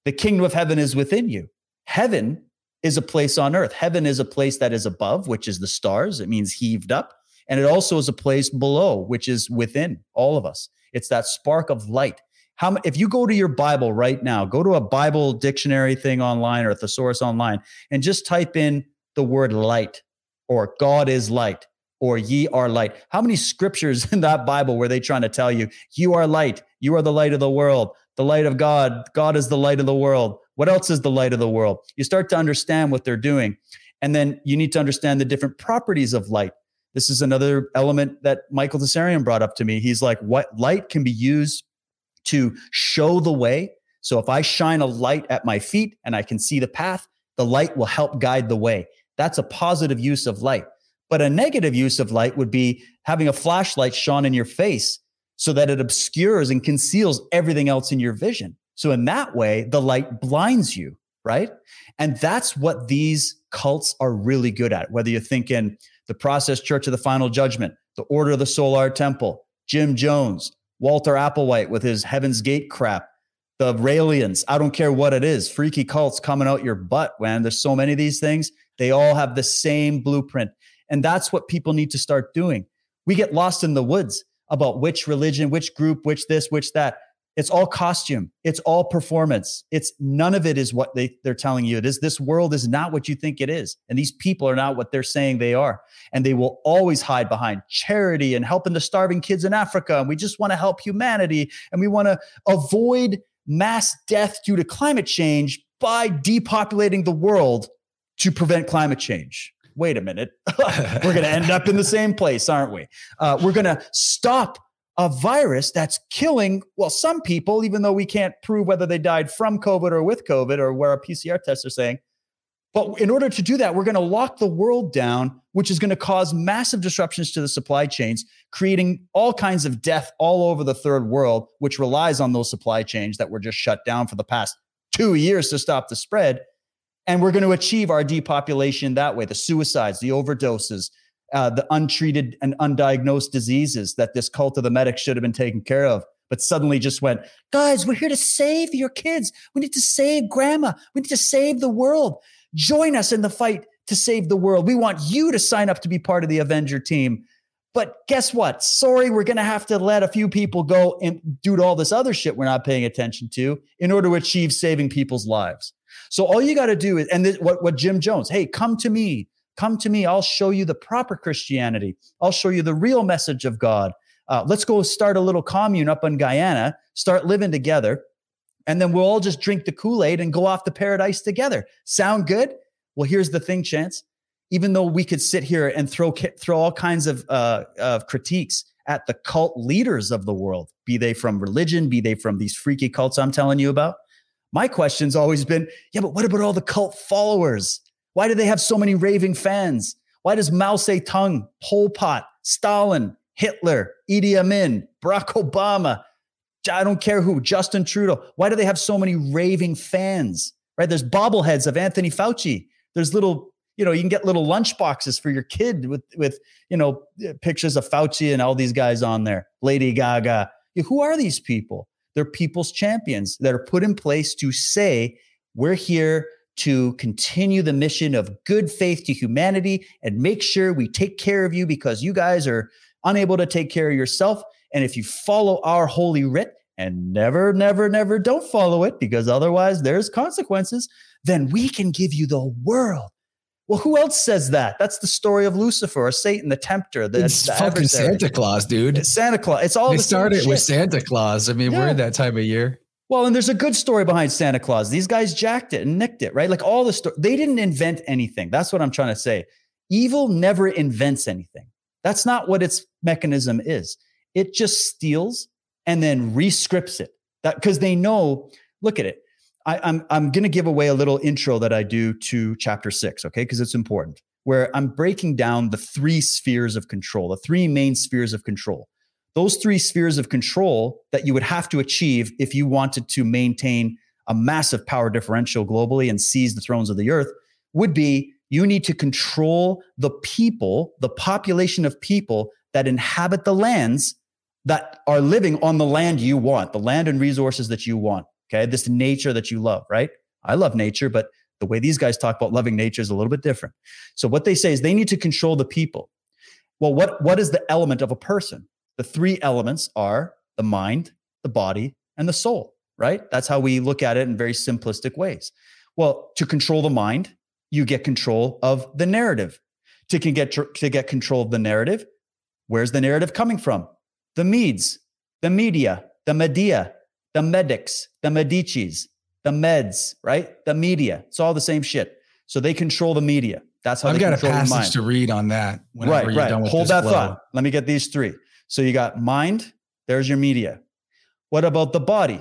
The kingdom of heaven is within you. Heaven is a place on earth. Heaven is a place that is above, which is the stars. It means heaved up. And it also is a place below, which is within all of us. It's that spark of light how if you go to your Bible right now, go to a Bible dictionary thing online or a thesaurus online and just type in the word light or God is light or ye are light. How many scriptures in that Bible were they trying to tell you, you are light, you are the light of the world, the light of God, God is the light of the world. What else is the light of the world? You start to understand what they're doing. And then you need to understand the different properties of light. This is another element that Michael Tsarion brought up to me. He's like, what light can be used to show the way. So if I shine a light at my feet and I can see the path, the light will help guide the way. That's a positive use of light. But a negative use of light would be having a flashlight shone in your face so that it obscures and conceals everything else in your vision. So in that way, the light blinds you, right? And that's what these cults are really good at. Whether you're thinking the Process Church of the Final Judgment, the Order of the Solar Temple, Jim Jones, Walter Applewhite with his Heaven's Gate crap, the Raelians. I don't care what it is. Freaky cults coming out your butt, man. There's so many of these things. They all have the same blueprint. And that's what people need to start doing. We get lost in the woods about which religion, which group, which this, which that. It's all costume. It's all performance. It's none of it is what they, they're telling you it is. This world is not what you think it is. And these people are not what they're saying they are. And they will always hide behind charity and helping the starving kids in Africa. And we just want to help humanity. And we want to avoid mass death due to climate change by depopulating the world to prevent climate change. Wait a minute. we're going to end up in the same place, aren't we? Uh, we're going to stop a virus that's killing, well, some people, even though we can't prove whether they died from COVID or with COVID or where our PCR tests are saying. But in order to do that, we're going to lock the world down, which is going to cause massive disruptions to the supply chains, creating all kinds of death all over the third world, which relies on those supply chains that were just shut down for the past two years to stop the spread. And we're going to achieve our depopulation that way the suicides, the overdoses, uh, the untreated and undiagnosed diseases that this cult of the medics should have been taken care of, but suddenly just went, guys, we're here to save your kids. We need to save grandma. We need to save the world. Join us in the fight to save the world. We want you to sign up to be part of the Avenger team. But guess what? Sorry, we're going to have to let a few people go and to all this other shit we're not paying attention to in order to achieve saving people's lives. So all you got to do is, and this, what, what Jim Jones, hey, come to me. Come to me. I'll show you the proper Christianity. I'll show you the real message of God. Uh, let's go start a little commune up in Guyana, start living together, and then we'll all just drink the Kool Aid and go off to paradise together. Sound good? Well, here's the thing, Chance. Even though we could sit here and throw throw all kinds of uh, of critiques at the cult leaders of the world, be they from religion, be they from these freaky cults I'm telling you about, my question's always been, yeah, but what about all the cult followers? Why do they have so many raving fans? Why does Mao Zedong, Pol Pot, Stalin, Hitler, Idi Amin, Barack Obama, I don't care who, Justin Trudeau, why do they have so many raving fans? Right? There's bobbleheads of Anthony Fauci. There's little, you know, you can get little lunch boxes for your kid with with, you know, pictures of Fauci and all these guys on there. Lady Gaga. Who are these people? They're people's champions that are put in place to say, we're here to continue the mission of good faith to humanity and make sure we take care of you because you guys are unable to take care of yourself. And if you follow our holy writ and never, never, never don't follow it because otherwise there's consequences, then we can give you the world. Well, who else says that? That's the story of Lucifer or Satan, the tempter. The, it's the fucking adversary. Santa Claus, dude. It's Santa Claus. It's all they the started with. Santa Claus. I mean, we're in that time of year. Well, and there's a good story behind Santa Claus. These guys jacked it and nicked it, right? Like all the story. They didn't invent anything. That's what I'm trying to say. Evil never invents anything. That's not what its mechanism is. It just steals and then rescripts it. That because they know. Look at it. I, I'm I'm going to give away a little intro that I do to chapter six, okay? Because it's important. Where I'm breaking down the three spheres of control, the three main spheres of control those three spheres of control that you would have to achieve if you wanted to maintain a massive power differential globally and seize the thrones of the earth would be you need to control the people, the population of people that inhabit the lands that are living on the land you want, the land and resources that you want. Okay. This nature that you love, right? I love nature, but the way these guys talk about loving nature is a little bit different. So what they say is they need to control the people. Well, what, what is the element of a person? The three elements are the mind, the body, and the soul, right? That's how we look at it in very simplistic ways. Well, to control the mind, you get control of the narrative. To can get to get control of the narrative, where's the narrative coming from? The Medes, the media, the media, the medics, the Medicis, the meds, right? The media. It's all the same shit. So they control the media. That's how I've they got a control your mind passage to read on that. Whenever right, you're right. done with Hold that flow. thought. Let me get these three. So you got mind, there's your media. What about the body?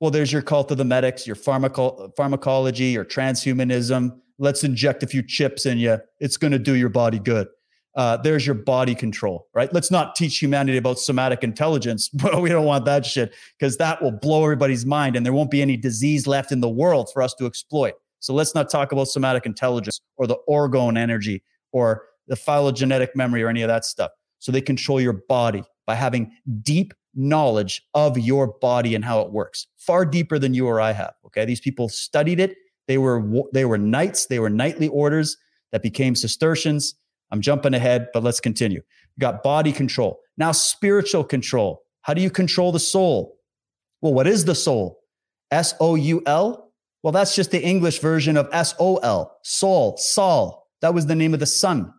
Well, there's your cult of the medics, your pharmaco- pharmacology, your transhumanism. Let's inject a few chips in you. It's going to do your body good. Uh, there's your body control, right? Let's not teach humanity about somatic intelligence. Well, we don't want that shit because that will blow everybody's mind and there won't be any disease left in the world for us to exploit. So let's not talk about somatic intelligence or the orgone energy or the phylogenetic memory or any of that stuff. So they control your body by having deep knowledge of your body and how it works, far deeper than you or I have. Okay, these people studied it. They were they were knights. They were knightly orders that became Cistercians. I'm jumping ahead, but let's continue. You got body control. Now spiritual control. How do you control the soul? Well, what is the soul? S O U L. Well, that's just the English version of S O L. Saul. That was the name of the sun.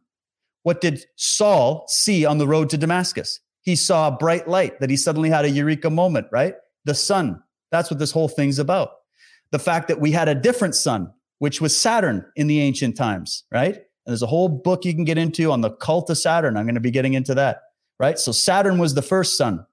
What did Saul see on the road to Damascus? He saw a bright light that he suddenly had a eureka moment, right? The sun. That's what this whole thing's about. The fact that we had a different sun, which was Saturn in the ancient times, right? And there's a whole book you can get into on the cult of Saturn. I'm going to be getting into that, right? So Saturn was the first sun.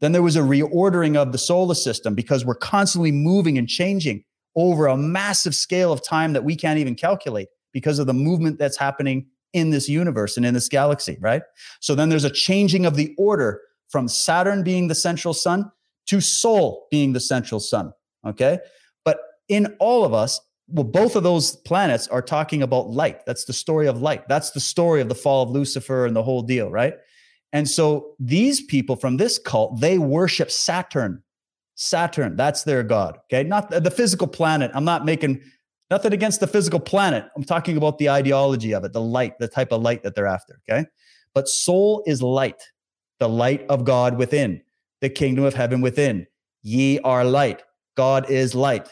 Then there was a reordering of the solar system because we're constantly moving and changing over a massive scale of time that we can't even calculate because of the movement that's happening in this universe and in this galaxy, right? So then there's a changing of the order from Saturn being the central sun to Sol being the central sun, okay? But in all of us, well, both of those planets are talking about light. That's the story of light. That's the story of the fall of Lucifer and the whole deal, right? And so these people from this cult, they worship Saturn. Saturn, that's their god. Okay. Not the physical planet. I'm not making nothing against the physical planet. I'm talking about the ideology of it, the light, the type of light that they're after. Okay. But soul is light, the light of God within, the kingdom of heaven within. Ye are light. God is light.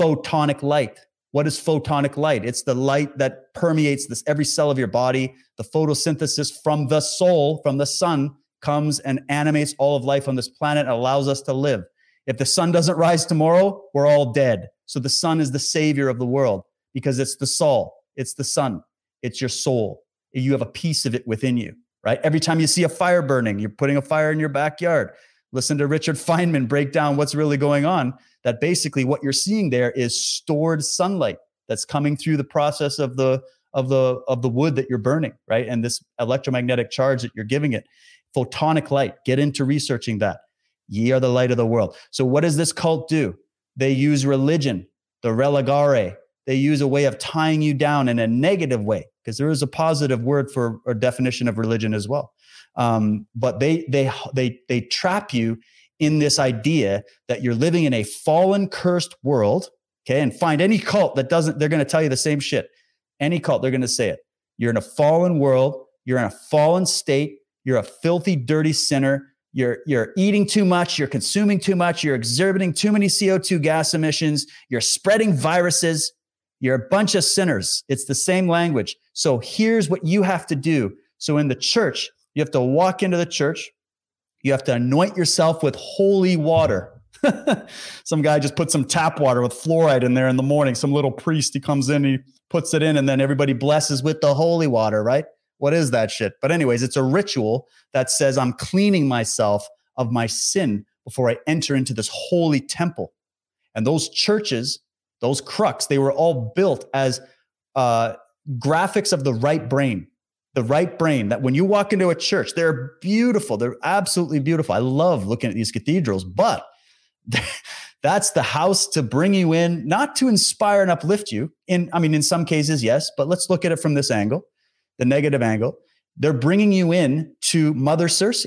Photonic light. What is photonic light? It's the light that permeates this every cell of your body. The photosynthesis from the soul, from the sun, comes and animates all of life on this planet allows us to live. If the sun doesn't rise tomorrow, we're all dead. So the sun is the savior of the world because it's the soul, it's the sun, it's your soul. You have a piece of it within you, right? Every time you see a fire burning, you're putting a fire in your backyard. Listen to Richard Feynman break down what's really going on. That basically what you're seeing there is stored sunlight that's coming through the process of the of the of the wood that you're burning, right? And this electromagnetic charge that you're giving it photonic light. Get into researching that. Ye are the light of the world. So, what does this cult do? They use religion, the religare. They use a way of tying you down in a negative way, because there is a positive word for a definition of religion as well. Um, but they they they they trap you in this idea that you're living in a fallen, cursed world. Okay. And find any cult that doesn't, they're going to tell you the same shit. Any cult, they're going to say it. You're in a fallen world. You're in a fallen state. You're a filthy, dirty sinner. You're, you're eating too much. You're consuming too much. You're exerting too many CO2 gas emissions. You're spreading viruses. You're a bunch of sinners. It's the same language. So here's what you have to do. So in the church, you have to walk into the church. You have to anoint yourself with holy water. some guy just put some tap water with fluoride in there in the morning. Some little priest, he comes in, he puts it in, and then everybody blesses with the holy water, right? What is that shit? But, anyways, it's a ritual that says I'm cleaning myself of my sin before I enter into this holy temple. And those churches, those crux, they were all built as uh, graphics of the right brain the right brain that when you walk into a church, they're beautiful. They're absolutely beautiful. I love looking at these cathedrals, but that's the house to bring you in, not to inspire and uplift you. In, I mean, in some cases, yes, but let's look at it from this angle, the negative angle. They're bringing you in to Mother Circe.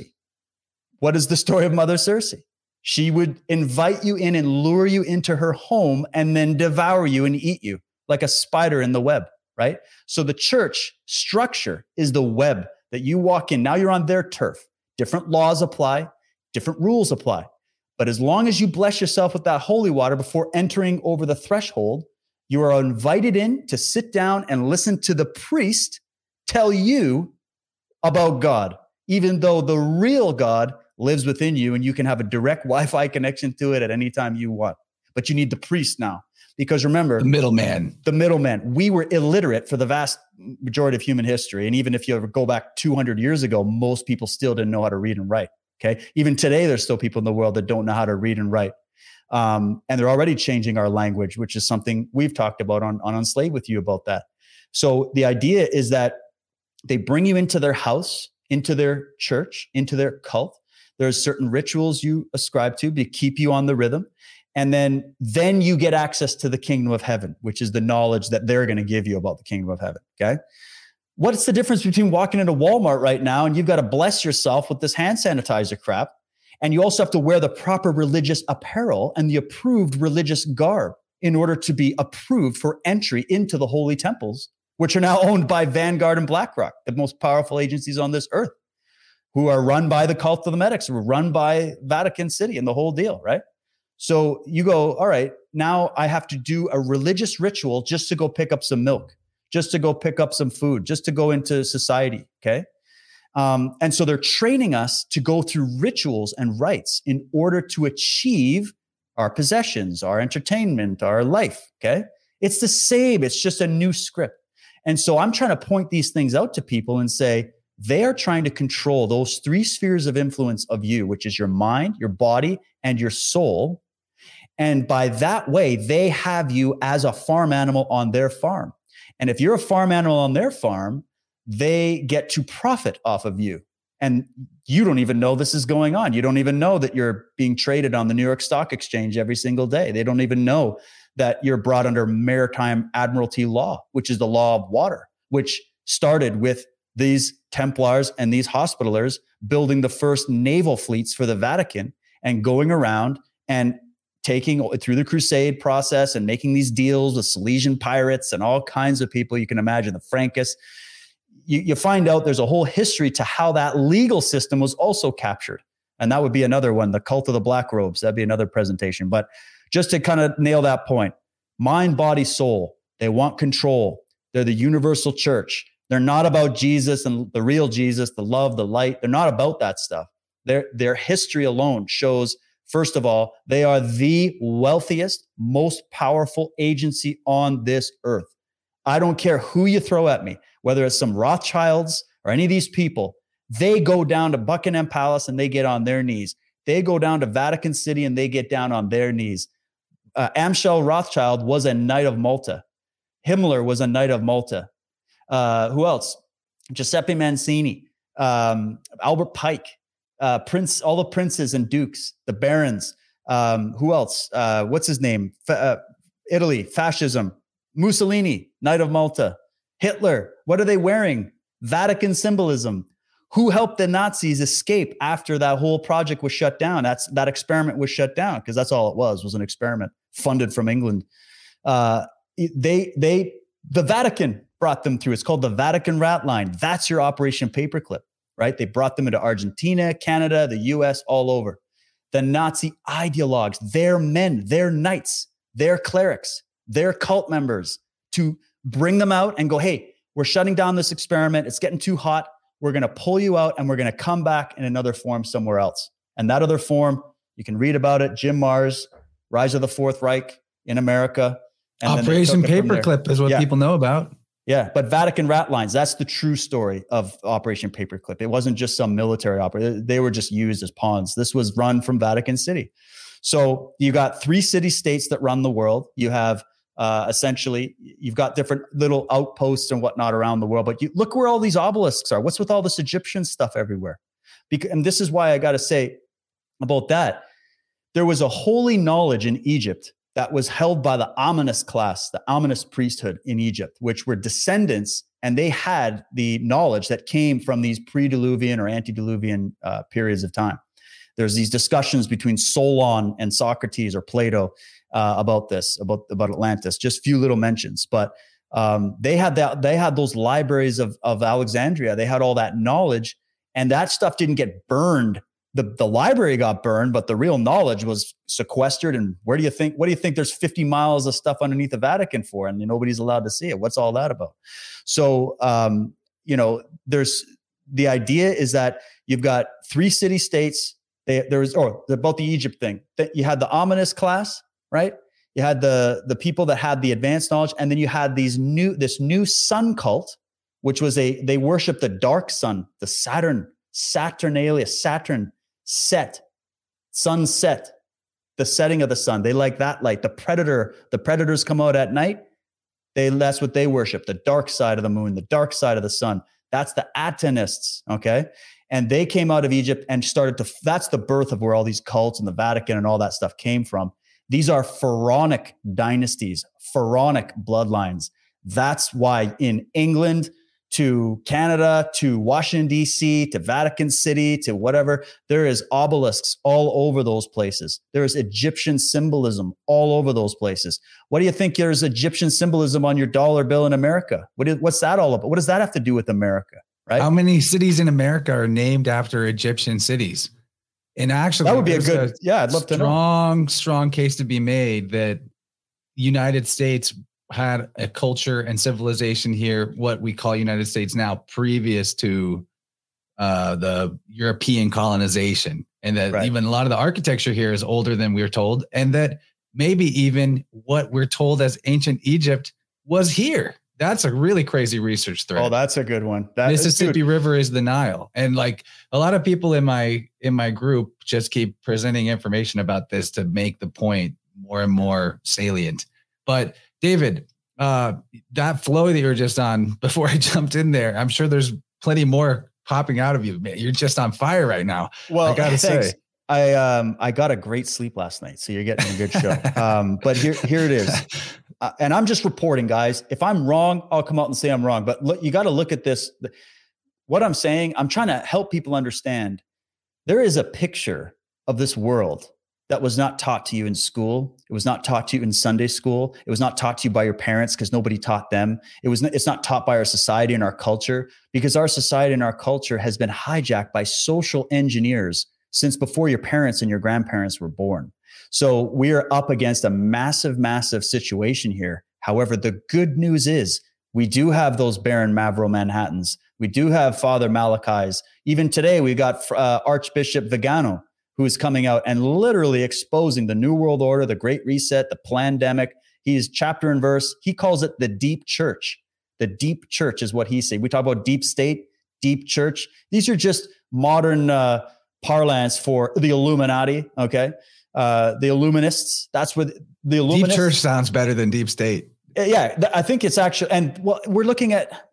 What is the story of Mother Circe? She would invite you in and lure you into her home and then devour you and eat you like a spider in the web right? So the church structure is the web that you walk in. Now you're on their turf. Different laws apply, different rules apply. But as long as you bless yourself with that holy water before entering over the threshold, you are invited in to sit down and listen to the priest tell you about God, even though the real God lives within you and you can have a direct Wi Fi connection to it at any time you want. But you need the priest now. Because remember, the middleman, the middleman, we were illiterate for the vast majority of human history. And even if you ever go back 200 years ago, most people still didn't know how to read and write. Okay. Even today, there's still people in the world that don't know how to read and write. Um, and they're already changing our language, which is something we've talked about on, on Unslaved with you about that. So the idea is that they bring you into their house, into their church, into their cult. There's certain rituals you ascribe to to keep you on the rhythm. And then then you get access to the kingdom of heaven which is the knowledge that they're going to give you about the kingdom of heaven okay? What's the difference between walking into walmart right now and you've got to bless yourself with this hand sanitizer crap and you also have to wear the proper religious apparel and the approved religious garb in order to be approved for entry into the holy temples which are now owned by vanguard and blackrock the most powerful agencies on this earth who are run by the cult of the medics who are run by vatican city and the whole deal right so you go, all right, now I have to do a religious ritual just to go pick up some milk, just to go pick up some food, just to go into society. Okay. Um, and so they're training us to go through rituals and rites in order to achieve our possessions, our entertainment, our life. Okay. It's the same, it's just a new script. And so I'm trying to point these things out to people and say, they are trying to control those three spheres of influence of you, which is your mind, your body, and your soul and by that way, they have you as a farm animal on their farm. And if you're a farm animal on their farm, they get to profit off of you. And you don't even know this is going on. You don't even know that you're being traded on the New York Stock Exchange every single day. They don't even know that you're brought under maritime admiralty law, which is the law of water, which started with these Templars and these hospitallers building the first naval fleets for the Vatican and going around and taking through the crusade process and making these deals with Silesian pirates and all kinds of people you can imagine, the Frankists. You, you find out there's a whole history to how that legal system was also captured. And that would be another one, the cult of the black robes. That'd be another presentation. But just to kind of nail that point mind, body, soul, they want control. They're the universal church. They're not about Jesus and the real Jesus, the love, the light. They're not about that stuff. Their, their history alone shows First of all, they are the wealthiest, most powerful agency on this earth. I don't care who you throw at me, whether it's some Rothschilds or any of these people, they go down to Buckingham Palace and they get on their knees. They go down to Vatican City and they get down on their knees. Uh, Amschel Rothschild was a Knight of Malta. Himmler was a Knight of Malta. Uh, who else? Giuseppe Mancini, um, Albert Pike uh, Prince, all the princes and dukes, the barons. Um, who else? Uh, what's his name? Fa- uh, Italy, fascism. Mussolini, Knight of Malta. Hitler. What are they wearing? Vatican symbolism. Who helped the Nazis escape after that whole project was shut down? That's that experiment was shut down because that's all it was was an experiment funded from England. Uh, they they the Vatican brought them through. It's called the Vatican Rat Line. That's your Operation Paperclip, right? They brought them into Argentina, Canada, the U.S., all over. The Nazi ideologues, their men, their knights, their clerics, their cult members, to bring them out and go, hey, we're shutting down this experiment. It's getting too hot. We're going to pull you out and we're going to come back in another form somewhere else. And that other form, you can read about it. Jim Marrs, Rise of the Fourth Reich in America. Operation Paperclip is what yeah. people know about. Yeah, but Vatican rat lines, that's the true story of Operation Paperclip. It wasn't just some military operation. They were just used as pawns. This was run from Vatican City. So you got three city states that run the world. You have uh, essentially you've got different little outposts and whatnot around the world but you look where all these obelisks are. What's with all this egyptian stuff everywhere? Because, and this is why i got to say about that. There was a holy knowledge in egypt that was held by the ominous class the ominous priesthood in egypt which were descendants and they had the knowledge that came from these pre-diluvian or antediluvian uh, periods of time. There's these discussions between solon and socrates or plato uh, about this about about Atlantis. Just few little mentions, but um, they had that they had those libraries of of Alexandria. They had all that knowledge, and that stuff didn't get burned. The, the library got burned, but the real knowledge was sequestered. And where do you think? What do you think? There's 50 miles of stuff underneath the Vatican for, and nobody's allowed to see it. What's all that about? So, um, you know, there's the idea is that you've got three city states. They, there was, or about the Egypt thing. That you had the ominous class, right? You had the the people that had the advanced knowledge, and then you had these new this new sun cult, which was a they worship the dark sun, the Saturn, Saturnalia, Saturn set, sunset, the setting of the sun. They like that light. The predator, the predators come out at night. They that's what they worship, the dark side of the moon, the dark side of the sun. That's the Atenists, okay? And they came out of Egypt and started to that's the birth of where all these cults and the Vatican and all that stuff came from. These are pharaonic dynasties, pharaonic bloodlines. That's why in England to Canada to Washington, D.C., to Vatican City, to whatever, there is obelisks all over those places. There is Egyptian symbolism all over those places. What do you think there's Egyptian symbolism on your dollar bill in America? What is, what's that all about? What does that have to do with America? Right? How many cities in America are named after Egyptian cities? And actually, that would be a good. A yeah, I'd love strong, to strong, strong case to be made that United States had a culture and civilization here, what we call United States now, previous to uh, the European colonization, and that right. even a lot of the architecture here is older than we are told, and that maybe even what we're told as ancient Egypt was here. That's a really crazy research thread. Oh, that's a good one. That Mississippi is, River is the Nile. And like a lot of people in my in my group just keep presenting information about this to make the point more and more salient. But David, uh, that flow that you were just on before I jumped in there, I'm sure there's plenty more popping out of you. Man, you're just on fire right now. Well, I gotta thanks. say. I um I got a great sleep last night, so you're getting a good show. um, but here here it is. uh, and I'm just reporting, guys. If I'm wrong, I'll come out and say I'm wrong. But look, you got to look at this. What I'm saying, I'm trying to help people understand. There is a picture of this world that was not taught to you in school. It was not taught to you in Sunday school. It was not taught to you by your parents because nobody taught them. It was. It's not taught by our society and our culture because our society and our culture has been hijacked by social engineers since before your parents and your grandparents were born. So we are up against a massive, massive situation here. However, the good news is we do have those Baron Mavro Manhattans. We do have Father Malachi's. Even today, we got uh, Archbishop Vigano, who is coming out and literally exposing the New World Order, the Great Reset, the pandemic. He's chapter and verse. He calls it the deep church. The deep church is what he said. We talk about deep state, deep church. These are just modern uh, parlance for the Illuminati. Okay uh, the Illuminists. That's what the Illuminists. Deep Church sounds better than Deep State. Uh, yeah, I think it's actually, and well, we're looking at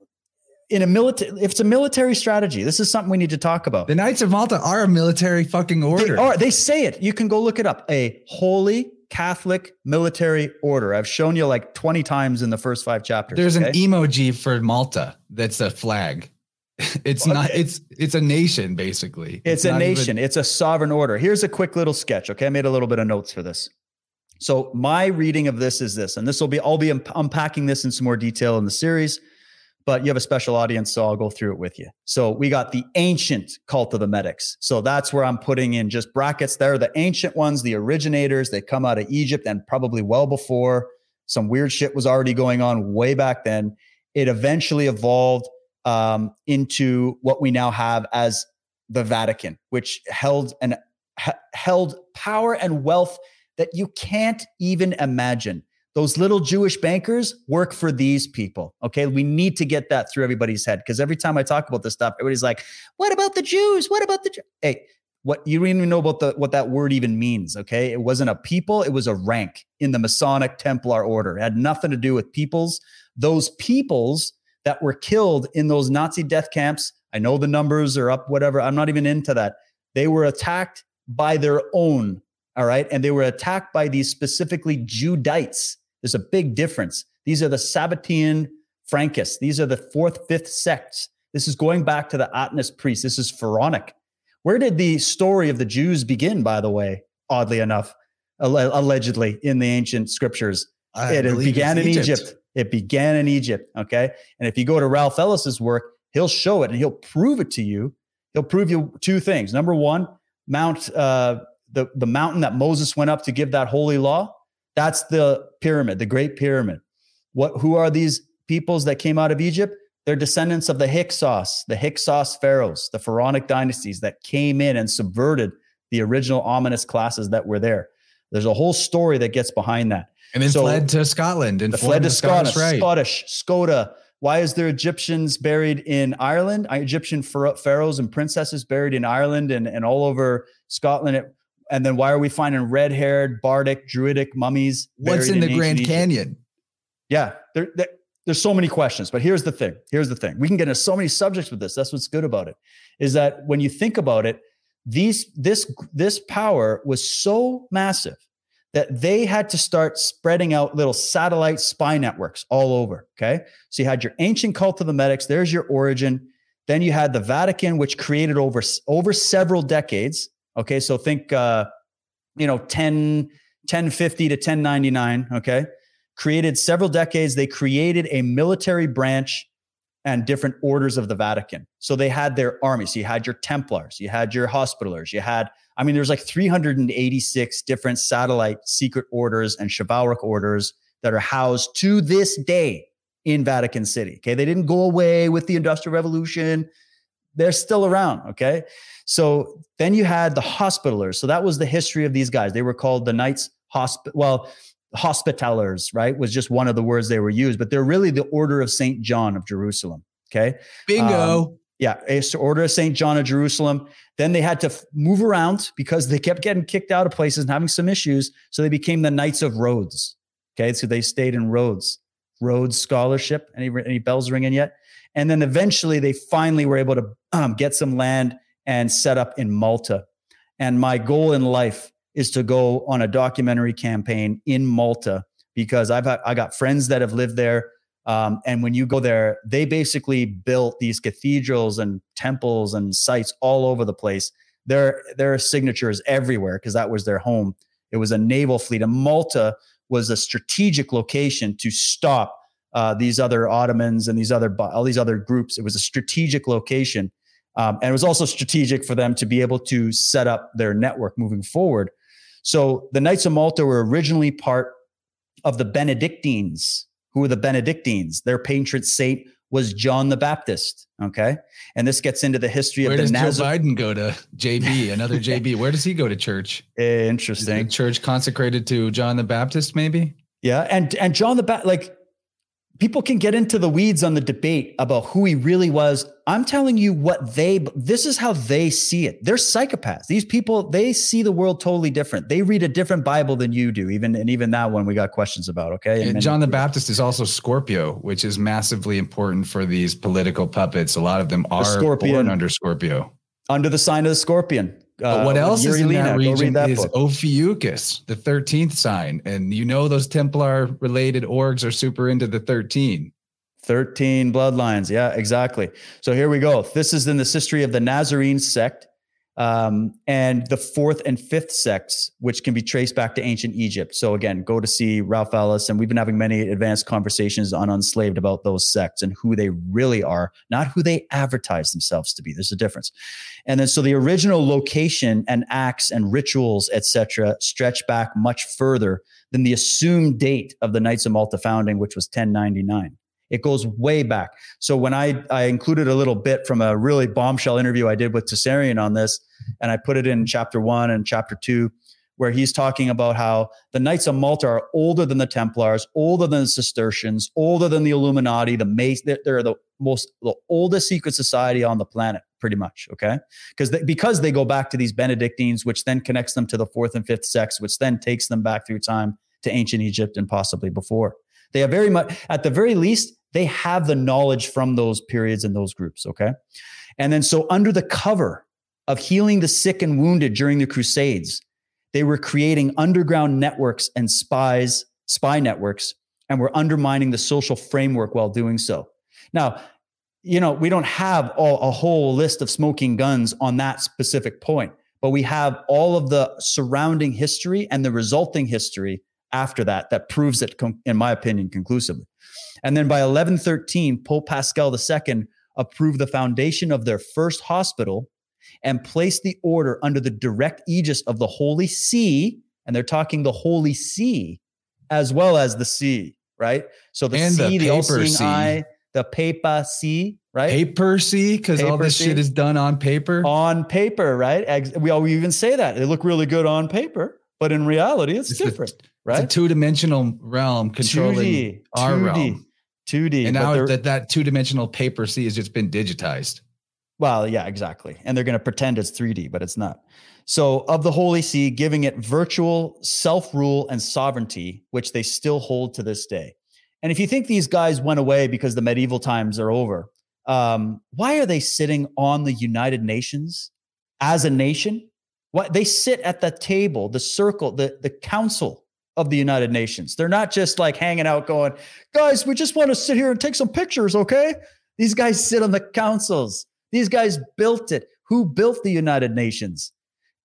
in a military. If it's a military strategy, this is something we need to talk about. The Knights of Malta are a military fucking order. They are. They say it. You can go look it up. A holy Catholic military order. I've shown you like 20 times in the first five chapters. There's okay? an emoji for Malta that's a flag. It's okay. not. It's it's a nation basically. It's, it's a nation. Even... It's a sovereign order. Here's a quick little sketch. Okay, I made a little bit of notes for this. So my reading of this is this, and this will be I'll be um, unpacking this in some more detail in the series, but you have a special audience, so I'll go through it with you. So we got the ancient cult of the medics. So that's where I'm putting in just brackets there. The ancient ones, the originators, they come out of Egypt and probably well before some weird shit was already going on way back then. It eventually evolved um, into what we now have as the Vatican, which held and held power and wealth that you can't even imagine. Those little Jewish bankers work for these people. Okay. We need to get that through everybody's head because every time I talk about this stuff, everybody's like, what about the Jews? What about the Jews? Hey, what you don't even know about the what that word even means. Okay. It wasn't a people, it was a rank in the Masonic Templar order. It had nothing to do with peoples. Those peoples that were killed in those Nazi death camps. I know the numbers are up, whatever. I'm not even into that. They were attacked by their own all right. And they were attacked by these specifically Judites. There's a big difference. These are the Sabbatean Frankists. These are the fourth, fifth sects. This is going back to the Atenas priests. This is pharaonic. Where did the story of the Jews begin, by the way, oddly enough, allegedly in the ancient scriptures? I it began in Egypt. Egypt. It began in Egypt. Okay. And if you go to Ralph Ellis's work, he'll show it and he'll prove it to you. He'll prove you two things. Number one, Mount uh, the, the mountain that Moses went up to give that holy law, that's the pyramid, the great pyramid. What who are these peoples that came out of Egypt? They're descendants of the Hyksos, the Hyksos pharaohs, the pharaonic dynasties that came in and subverted the original ominous classes that were there. There's a whole story that gets behind that. And then so, fled to Scotland and fled to Scotland, Scottish, Scota. Why is there Egyptians buried in Ireland? Egyptian pharaohs and princesses buried in Ireland and, and all over Scotland. And then why are we finding red haired, bardic, druidic mummies? What's in the Grand Egypt? Canyon? Yeah, there, there, there's so many questions. But here's the thing here's the thing. We can get into so many subjects with this. That's what's good about it. Is that when you think about it, these this this power was so massive that they had to start spreading out little satellite spy networks all over. Okay. So you had your ancient cult of the medics, there's your origin. Then you had the Vatican, which created over, over several decades Okay. So think, uh, you know, 10, 1050 to 1099. Okay. Created several decades. They created a military branch and different orders of the Vatican. So they had their armies. You had your Templars, you had your Hospitallers, you had, I mean, there's like 386 different satellite secret orders and chivalric orders that are housed to this day in Vatican City. Okay. They didn't go away with the Industrial Revolution. They're still around. Okay. So then you had the hospitallers. So that was the history of these guys. They were called the Knights Hospital. Well, hospitallers, right? Was just one of the words they were used, but they're really the Order of St. John of Jerusalem. Okay. Bingo. Um, yeah, it's the Order of St. John of Jerusalem. Then they had to f- move around because they kept getting kicked out of places and having some issues. So they became the Knights of Rhodes. Okay. So they stayed in Rhodes. Rhodes Scholarship. Any, any bells ringing yet? And then eventually they finally were able to um, get some land and set up in Malta. And my goal in life is to go on a documentary campaign in Malta because I've I got friends that have lived there. Um, and when you go there, they basically built these cathedrals and temples and sites all over the place. There are signatures everywhere because that was their home. It was a naval fleet. And Malta was a strategic location to stop uh, these other Ottomans and these other all these other groups. It was a strategic location um, and it was also strategic for them to be able to set up their network moving forward. So the Knights of Malta were originally part of the Benedictines. Who were the Benedictines? Their patron saint was John the Baptist. Okay. And this gets into the history Where of the does Joe Biden go to JB, another JB? Where does he go to church? Interesting. church consecrated to John the Baptist, maybe? Yeah. And and John the Baptist, like people can get into the weeds on the debate about who he really was. I'm telling you what they, this is how they see it. They're psychopaths. These people, they see the world totally different. They read a different Bible than you do, even, and even that one we got questions about. Okay. And, and John the Baptist is also Scorpio, which is massively important for these political puppets. A lot of them are Scorpion, born under Scorpio. Under the sign of the scorpion. But what uh, else is in that region that is book. Ophiuchus, the 13th sign. And you know those Templar related orgs are super into the 13. 13 bloodlines. Yeah, exactly. So here we go. This is in the history of the Nazarene sect. Um, and the fourth and fifth sects, which can be traced back to ancient Egypt. So again, go to see Ralph Ellis, and we've been having many advanced conversations on Unslaved about those sects and who they really are, not who they advertise themselves to be. There's a difference. And then so the original location and acts and rituals, etc., stretch back much further than the assumed date of the Knights of Malta founding, which was 1099. It goes way back. So when I I included a little bit from a really bombshell interview I did with Tessarian on this, and I put it in chapter one and chapter two, where he's talking about how the Knights of Malta are older than the Templars, older than the Cistercians, older than the Illuminati, the Mace. They're the most the oldest secret society on the planet, pretty much. Okay, because because they go back to these Benedictines, which then connects them to the fourth and fifth sects, which then takes them back through time to ancient Egypt and possibly before. They are very much, at the very least, they have the knowledge from those periods and those groups. Okay. And then, so under the cover of healing the sick and wounded during the Crusades, they were creating underground networks and spies, spy networks, and were undermining the social framework while doing so. Now, you know, we don't have all, a whole list of smoking guns on that specific point, but we have all of the surrounding history and the resulting history after that that proves it, in my opinion, conclusively. And then by 1113, Pope Paschal II approved the foundation of their first hospital and placed the order under the direct aegis of the Holy See. And they're talking the Holy See as well as the sea, right? So the and sea, the, the all-seeing sea. eye, the paper sea, right? Paper see, because all this shit is done on paper. On paper, right? We all we even say that they look really good on paper, but in reality, it's, it's different, a, right? It's a two-dimensional realm controlling 2D, our 2D, realm. 2D. And now that that two-dimensional paper C has just been digitized. Well, yeah, exactly. And they're going to pretend it's 3D, but it's not. So, of the Holy See, giving it virtual self rule and sovereignty, which they still hold to this day. And if you think these guys went away because the medieval times are over, um, why are they sitting on the United Nations as a nation? What they sit at the table, the circle, the the council of the United Nations. They're not just like hanging out, going, guys, we just want to sit here and take some pictures, okay? These guys sit on the councils. These guys built it. Who built the United Nations?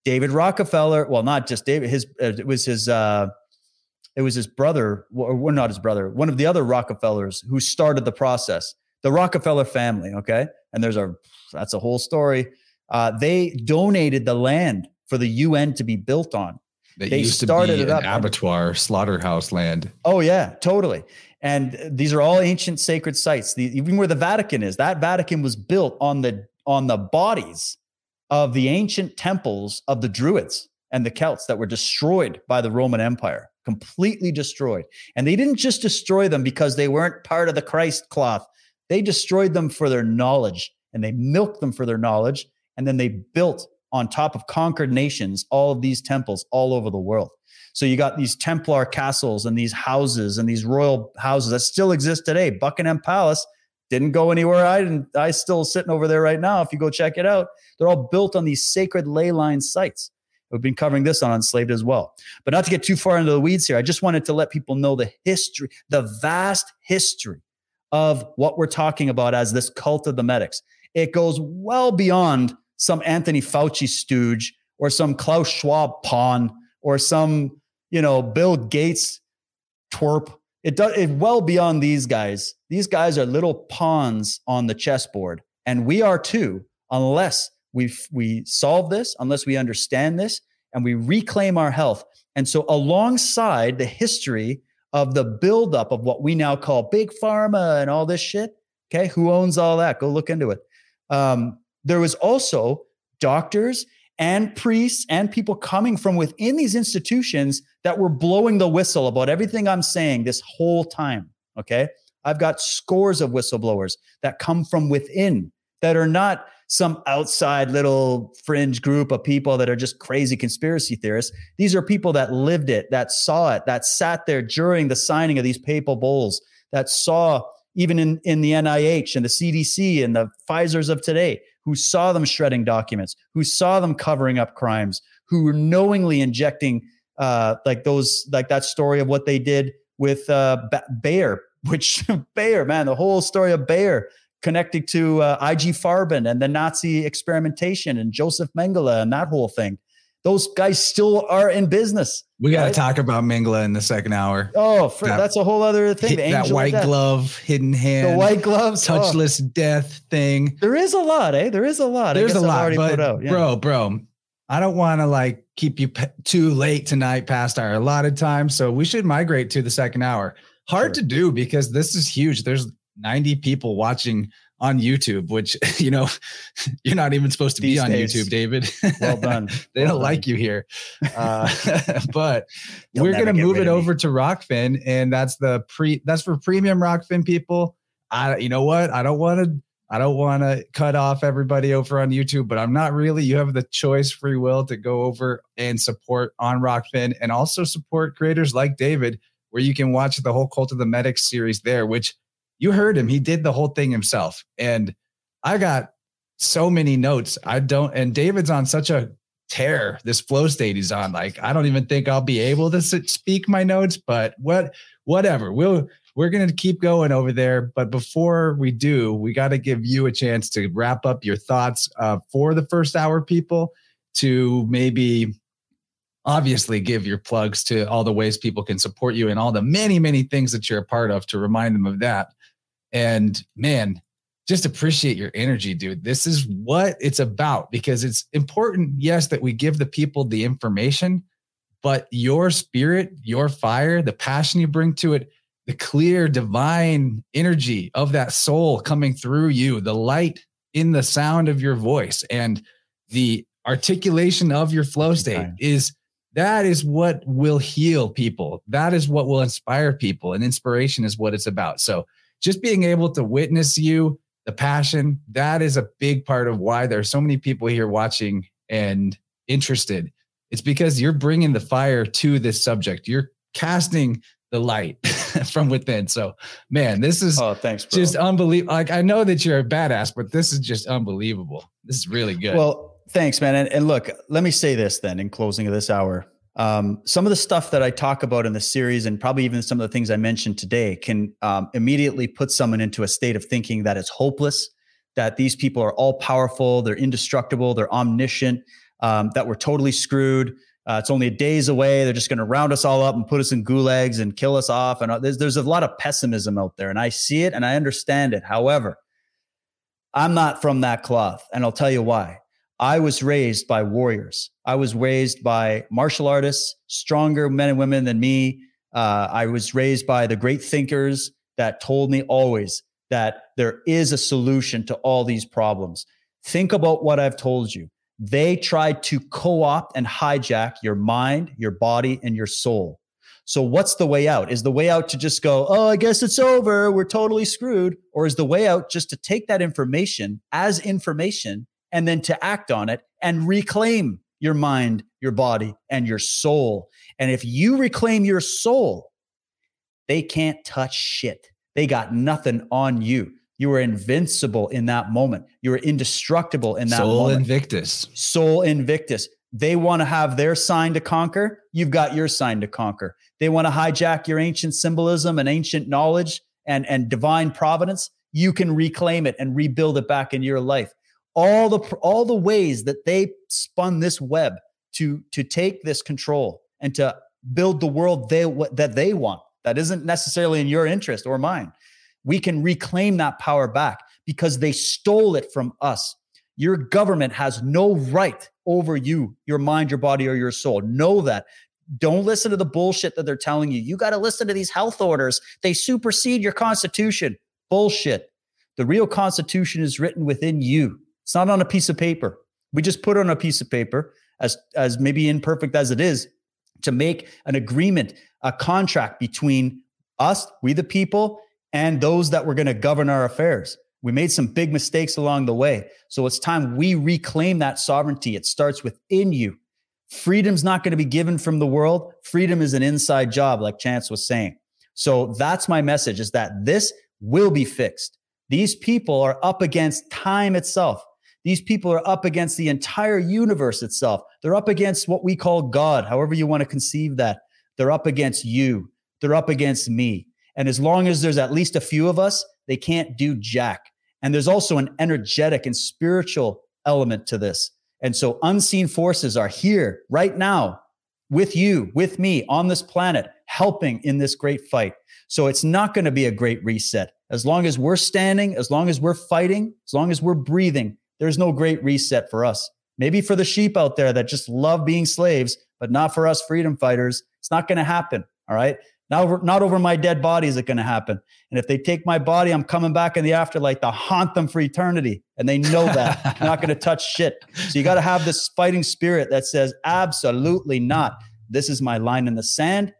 David Rockefeller. Well, not just David. His uh, it was his. Uh, it was his brother, or not his brother. One of the other Rockefellers who started the process. The Rockefeller family. Okay, and there's a that's a whole story. Uh, they donated the land for the UN to be built on. That They used started to be it an up. abattoir, slaughterhouse land. Oh yeah, totally. And these are all ancient sacred sites. The, even where the Vatican is, that Vatican was built on the on the bodies of the ancient temples of the Druids and the Celts that were destroyed by the Roman Empire, completely destroyed. And they didn't just destroy them because they weren't part of the Christ cloth. They destroyed them for their knowledge and they milked them for their knowledge. And then they built on top of conquered nations all of these temples all over the world. So you got these Templar castles and these houses and these royal houses that still exist today. Buckingham Palace didn't go anywhere. I didn't. I still sitting over there right now. If you go check it out, they're all built on these sacred ley line sites. We've been covering this on Unslaved as well. But not to get too far into the weeds here, I just wanted to let people know the history, the vast history of what we're talking about as this cult of the medics. It goes well beyond some Anthony Fauci stooge or some Klaus Schwab pawn or some, you know, Bill Gates twerp. It does it well beyond these guys. These guys are little pawns on the chessboard, and we are too, unless we we solve this, unless we understand this, and we reclaim our health. And so, alongside the history of the buildup of what we now call big pharma and all this shit, okay, who owns all that? Go look into it. Um, there was also doctors and priests and people coming from within these institutions that were blowing the whistle about everything I'm saying this whole time. Okay. I've got scores of whistleblowers that come from within that are not some outside little fringe group of people that are just crazy conspiracy theorists. These are people that lived it, that saw it, that sat there during the signing of these papal bulls, that saw even in, in the NIH and the CDC and the Pfizer's of today, who saw them shredding documents, who saw them covering up crimes, who were knowingly injecting uh, like those, like that story of what they did with uh, ba- Bayer, which Bayer, man, the whole story of Bayer connected to uh, IG Farben and the Nazi experimentation and Joseph Mengele and that whole thing. Those guys still are in business. We got to right? talk about Mengele in the second hour. Oh, for, that, that's a whole other thing. that white glove, hidden hand, the white gloves, oh. touchless oh. death thing. There is a lot, eh? There is a lot. There's a lot, but yeah. bro, bro, I don't want to like keep you p- too late tonight past our allotted time. So we should migrate to the second hour. Hard sure. to do because this is huge. There's 90 people watching on YouTube, which you know you're not even supposed to These be on days. YouTube, David. Well done. they well don't done. like you here, uh, but we're gonna move it over to Rokfin, and that's the pre. That's for premium Rokfin people. I, you know what? I don't want to. I don't want to cut off everybody over on YouTube, but I'm not really. You have the choice, free will to go over and support on Rokfin, and also support creators like David, where you can watch the whole Cult of the Medics series there, which you heard him. He did the whole thing himself. And I got so many notes. I don't, and David's on such a tear this flow state he's on. Like, I don't even think I'll be able to speak my notes, but what, whatever. We'll, we're going to keep going over there. But before we do, we got to give you a chance to wrap up your thoughts uh, for the first hour people to maybe obviously give your plugs to all the ways people can support you and all the many, many things that you're a part of to remind them of that. And man, just appreciate your energy, dude. This is what it's about because it's important, yes, that we give the people the information, but your spirit, your fire, the passion you bring to it, the clear divine energy of that soul coming through you, the light in the sound of your voice, and the articulation of your flow state is that is what will heal people. That is what will inspire people. And inspiration is what it's about. So just being able to witness you, the passion, that is a big part of why there are so many people here watching and interested. It's because you're bringing the fire to this subject. You're casting the light from within. So, man, this is oh, thanks, bro. just unbelievable. Like I know that you're a badass, but this is just unbelievable. This is really good. Well, thanks, man. And, and look, let me say this then in closing of this hour. Um, some of the stuff that I talk about in the series, and probably even some of the things I mentioned today, can um, immediately put someone into a state of thinking that it's hopeless, that these people are all powerful, they're indestructible, they're omniscient, um, that we're totally screwed. Uh, it's only days away. They're just going to round us all up and put us in gulags and kill us off. And uh, there's, there's a lot of pessimism out there, and I see it and I understand it. However, I'm not from that cloth, and I'll tell you why. I was raised by warriors. I was raised by martial artists, stronger men and women than me. Uh, I was raised by the great thinkers that told me always that there is a solution to all these problems. Think about what I've told you. They tried to co opt and hijack your mind, your body, and your soul. So, what's the way out? Is the way out to just go, oh, I guess it's over. We're totally screwed? Or is the way out just to take that information as information and then to act on it and reclaim your mind, your body, and your soul. And if you reclaim your soul, they can't touch shit. They got nothing on you. You were invincible in that moment. You were indestructible in that moment. soul moment. Invictus. Soul Invictus. They want to have their sign to conquer. You've got your sign to conquer. They want to hijack your ancient symbolism and ancient knowledge and, and divine providence. You can reclaim it and rebuild it back in your life all the all the ways that they spun this web to to take this control and to build the world they that they want that isn't necessarily in your interest or mine. We can reclaim that power back because they stole it from us. Your government has no right over you your mind your body or your soul. Know that. Don't listen to the bullshit that they're telling you. You got to listen to these health orders. They supersede your constitution. Bullshit. The real constitution is written within you it's not on a piece of paper. We just put on a piece of paper, as as maybe imperfect as it is, to make an agreement, a contract between us, we the people, and those that were going to govern our affairs. We made some big mistakes along the way. So it's time we reclaim that sovereignty. It starts within you. Freedom's not going to be given from the world. Freedom is an inside job, like Chance was saying. So that's my message is that this will be fixed. These people are up against time itself. These people are up against the entire universe itself. They're up against what we call God, however you want to conceive that. They're up against you. They're up against me. And as long as there's at least a few of us, they can't do jack. And there's also an energetic and spiritual element to this. And so unseen forces are here right now with you, with me on this planet, helping in this great fight. So it's not going to be a great reset. As long as we're standing, as long as we're fighting, as long as we're breathing, there's no great reset for us. Maybe for the sheep out there that just love being slaves, but not for us freedom fighters. It's not going to happen. All right. Now, not over my dead body is it going to happen. And if they take my body, I'm coming back in the afterlife to haunt them for eternity. And they know that. I'm not going to touch shit. So you got to have this fighting spirit that says, absolutely not. This is my line in the sand.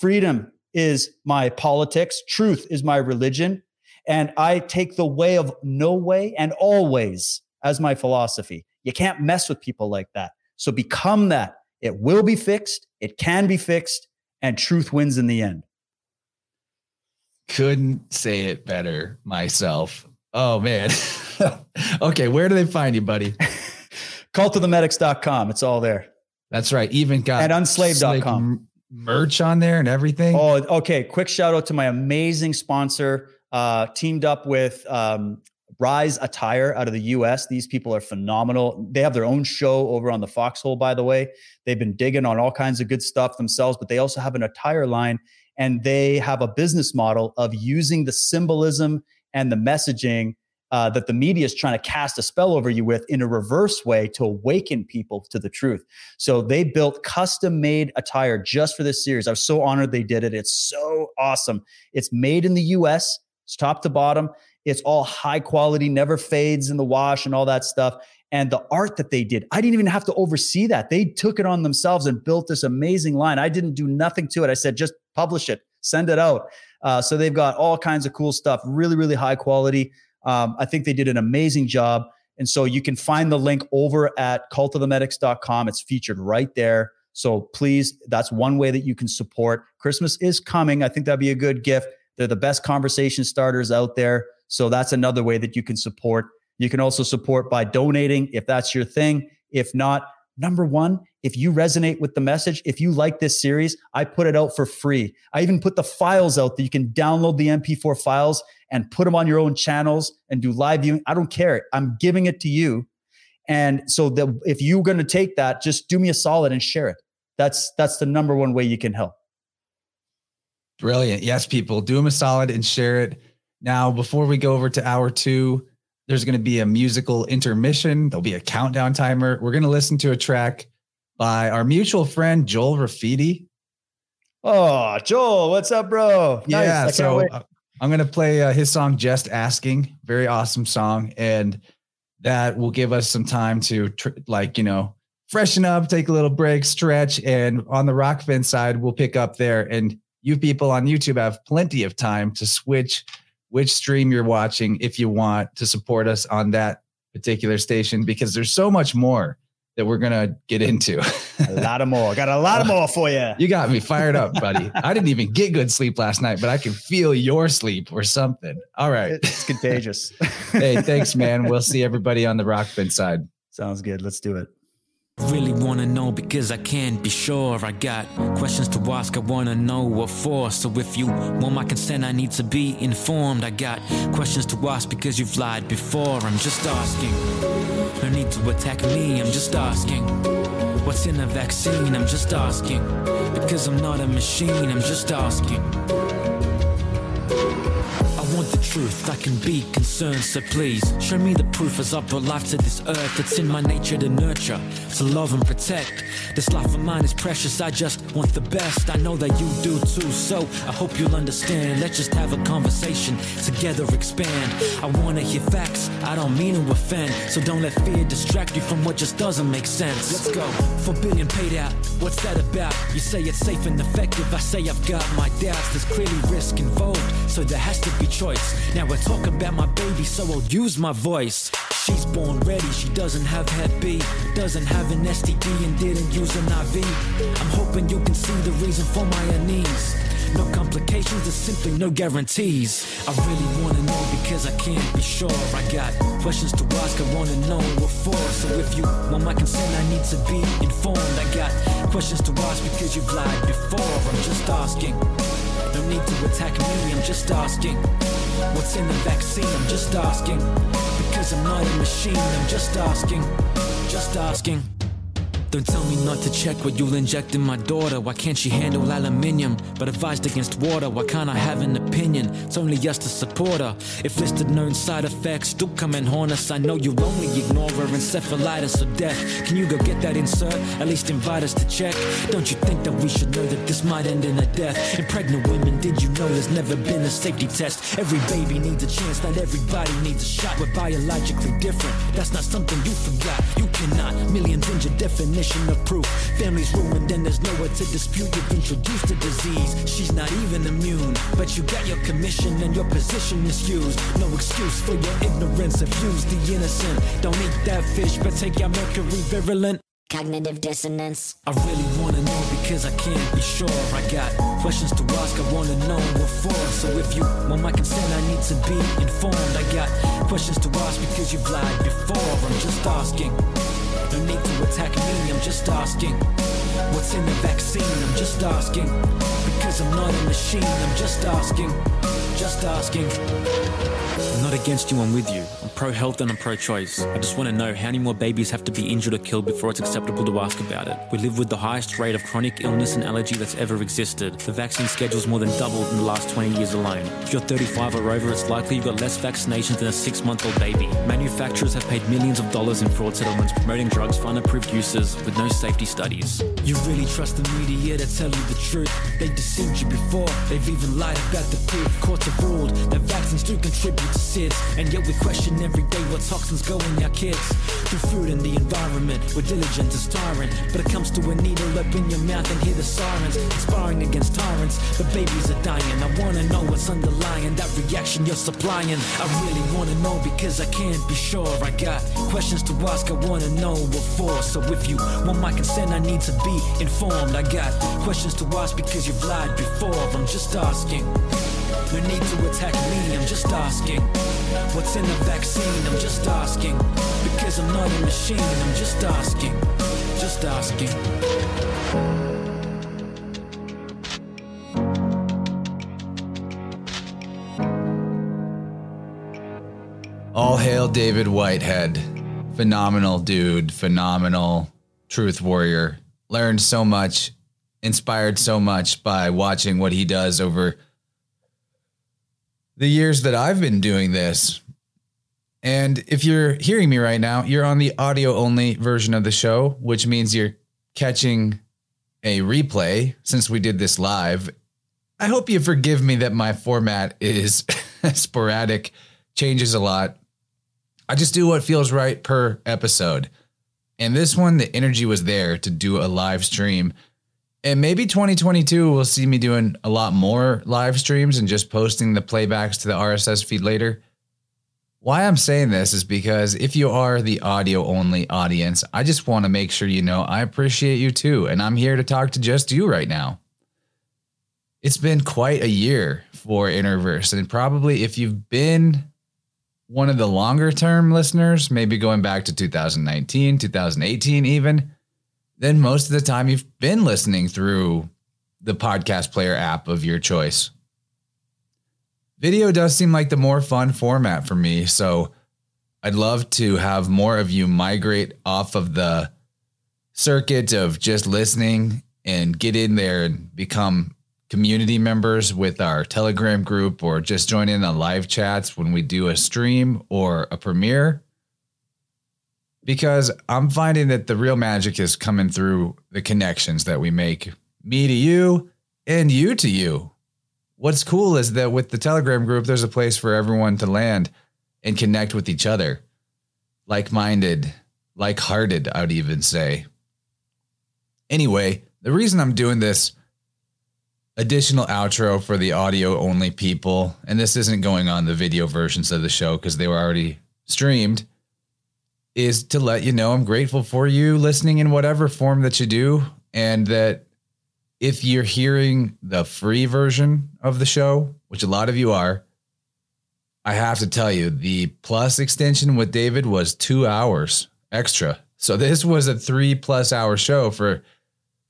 Freedom is my politics. Truth is my religion. And I take the way of no way and always as my philosophy. You can't mess with people like that. So become that. It will be fixed. It can be fixed and truth wins in the end. Couldn't say it better myself. Oh man. okay, where do they find you, buddy? Cultofthemedics.com. It's all there. That's right. Even got and unslaved.com. Merch on there and everything. Oh, okay. Quick shout out to my amazing sponsor, uh, teamed up with um, Rise Attire out of the US. These people are phenomenal. They have their own show over on the Foxhole, by the way. They've been digging on all kinds of good stuff themselves, but they also have an attire line and they have a business model of using the symbolism and the messaging uh, that the media is trying to cast a spell over you with in a reverse way to awaken people to the truth. So they built custom made attire just for this series. I was so honored they did it. It's so awesome. It's made in the US, it's top to bottom. It's all high quality, never fades in the wash and all that stuff. And the art that they did, I didn't even have to oversee that. They took it on themselves and built this amazing line. I didn't do nothing to it. I said, just publish it, send it out. Uh, so they've got all kinds of cool stuff, really, really high quality. Um, I think they did an amazing job. And so you can find the link over at cultofthemedics.com. It's featured right there. So please, that's one way that you can support. Christmas is coming. I think that'd be a good gift. They're the best conversation starters out there. So that's another way that you can support. You can also support by donating if that's your thing. If not, number one, if you resonate with the message, if you like this series, I put it out for free. I even put the files out that you can download the MP4 files and put them on your own channels and do live viewing. I don't care. I'm giving it to you. And so that if you're going to take that, just do me a solid and share it. That's that's the number one way you can help. Brilliant. Yes, people, do them a solid and share it. Now, before we go over to hour two, there's going to be a musical intermission. There'll be a countdown timer. We're going to listen to a track by our mutual friend, Joel Rafidi. Oh, Joel, what's up, bro? Nice. Yeah. So uh, I'm going to play uh, his song, Just Asking. Very awesome song. And that will give us some time to, tr- like, you know, freshen up, take a little break, stretch. And on the Rokfin side, we'll pick up there. And you people on YouTube have plenty of time to switch which stream you're watching if you want to support us on that particular station because there's so much more that we're gonna get into. a lot of more. Got a lot of more for you. You got me fired up, buddy. I didn't even get good sleep last night, but I can feel your sleep or something. All right. It's contagious. hey, thanks, man. We'll see everybody on the Rokfin side. Sounds good. Let's do it. Really wanna know because I can't be sure. I got questions to ask, I wanna know what for. So if you want my consent, I need to be informed. I got questions to ask because you've lied before. I'm just asking. No need to attack me, I'm just asking. What's in a vaccine? I'm just asking. Because I'm not a machine, I'm just asking want the truth, I can be concerned, so please show me the proof as I brought life to this earth. It's in my nature to nurture, to love and protect. This life of mine is precious, I just want the best. I know that you do too, so I hope you'll understand. Let's just have a conversation, together expand. I wanna hear facts, I don't mean to offend, so don't let fear distract you from what just doesn't make sense. Let's go. Four billion paid out, what's that about? You say it's safe and effective, I say I've got my doubts. There's clearly risk involved, so there has to be choice. Now I talk about my baby, so I'll use my voice. She's born ready, she doesn't have Hep B, doesn't have an STD, and didn't use an IV. I'm hoping you can see the reason for my unease. No complications, there's simply no guarantees. I really wanna know because I can't be sure. I got questions to ask, I wanna know what for. So if you want my consent, I need to be informed. I got questions to ask because you've lied before. I'm just asking. No need to attack me, I'm just asking. What's in the vaccine? I'm just asking. Because I'm not a machine, I'm just asking. Just asking. Don't tell me not to check what you'll inject in my daughter. Why can't she handle aluminium? But advised against water. Why can't I have an opinion? It's only us to support her. If listed known side effects do come and haunt us, I know you'll only ignore her. Encephalitis or death. Can you go get that insert? At least invite us to check. Don't you think that we should know that this might end in a death? In pregnant women, did you know there's never been a safety test? Every baby needs a chance, not everybody needs a shot. We're biologically different. That's not something you forgot. You cannot. Millions in your definition of proof. Family's ruined and there's nowhere to dispute. You've introduced a disease. She's not even immune. But you got your commission and your position misused. No excuse for your ignorance. Abuse the innocent. Don't eat that fish, but take your mercury virulent. Cognitive dissonance. I really wanna know because I can't be sure. I got questions to ask, I wanna know what for. So if you want my consent, I need to be informed. I got questions to ask because you've lied before. I'm just asking. No need to attack me, I'm just asking. What's in the vaccine? I'm just asking. Because I'm not a machine, I'm just asking. Just asking. I'm not against you, I'm with you. I'm pro health and I'm pro choice. I just want to know how many more babies have to be injured or killed before it's acceptable to ask about it. We live with the highest rate of chronic illness and allergy that's ever existed. The vaccine schedule's more than doubled in the last 20 years alone. If you're 35 or over, it's likely you've got less vaccinations than a six month old baby. Manufacturers have paid millions of dollars in fraud settlements promoting drugs for unapproved uses with no safety studies. You really trust the media to tell you the truth? They deceived you before, they've even lied about the proof. Courts have ruled that vaccines do contribute to SIDS, and yet we question every day what toxins go in our kids. Through food and the environment, we're diligent as tyrant, but it comes to a needle up in your mouth and hear the sirens, inspiring against tyrants. But babies are dying. I wanna know what's underlying that reaction you're supplying. I really wanna know because I can't be sure. I got questions to ask. I wanna know what for. So if you want my consent, I need to be informed. I got questions to ask because you've lied before. I'm just asking. No need to attack me, I'm just asking. What's in the vaccine? I'm just asking. Because I'm not a machine, I'm just asking. Just asking. All hail David Whitehead. Phenomenal dude, phenomenal truth warrior. Learned so much, inspired so much by watching what he does over the years that I've been doing this. And if you're hearing me right now, you're on the audio only version of the show, which means you're catching a replay since we did this live. I hope you forgive me that my format is sporadic, changes a lot. I just do what feels right per episode. And this one, the energy was there to do a live stream. And maybe 2022 will see me doing a lot more live streams and just posting the playbacks to the RSS feed later. Why I'm saying this is because if you are the audio only audience, I just want to make sure you know I appreciate you too. And I'm here to talk to just you right now. It's been quite a year for Interverse, And probably if you've been one of the longer term listeners, maybe going back to 2019, 2018, even, then most of the time you've been listening through the podcast player app of your choice. Video does seem like the more fun format for me. So I'd love to have more of you migrate off of the circuit of just listening and get in there and become community members with our Telegram group or just join in on live chats when we do a stream or a premiere. Because I'm finding that the real magic is coming through the connections that we make, me to you and you to you. What's cool is that with the Telegram group, there's a place for everyone to land and connect with each other. Like minded, like hearted, I would even say. Anyway, the reason I'm doing this additional outro for the audio only people, and this isn't going on the video versions of the show because they were already streamed, is to let you know I'm grateful for you listening in whatever form that you do, and that if you're hearing the free version of the show, which a lot of you are, I have to tell you, the plus extension with David was two hours extra. So this was a three plus hour show for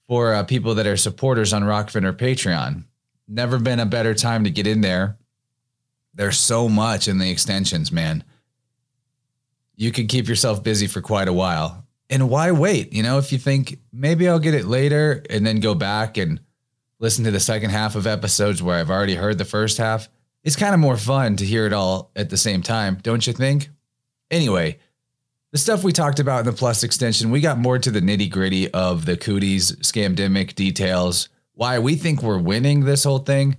for uh, people that are supporters on Rokfin or Patreon. Never been a better time to get in there there's so much in the extensions, man. You could keep yourself busy for quite a while. And why wait? You know, if you think maybe I'll get it later and then go back and listen to the second half of episodes where I've already heard the first half, it's kind of more fun to hear it all at the same time, don't you think? Anyway, the stuff we talked about in the plus extension, we got more to the nitty gritty of the cooties, scamdemic details, why we think we're winning this whole thing.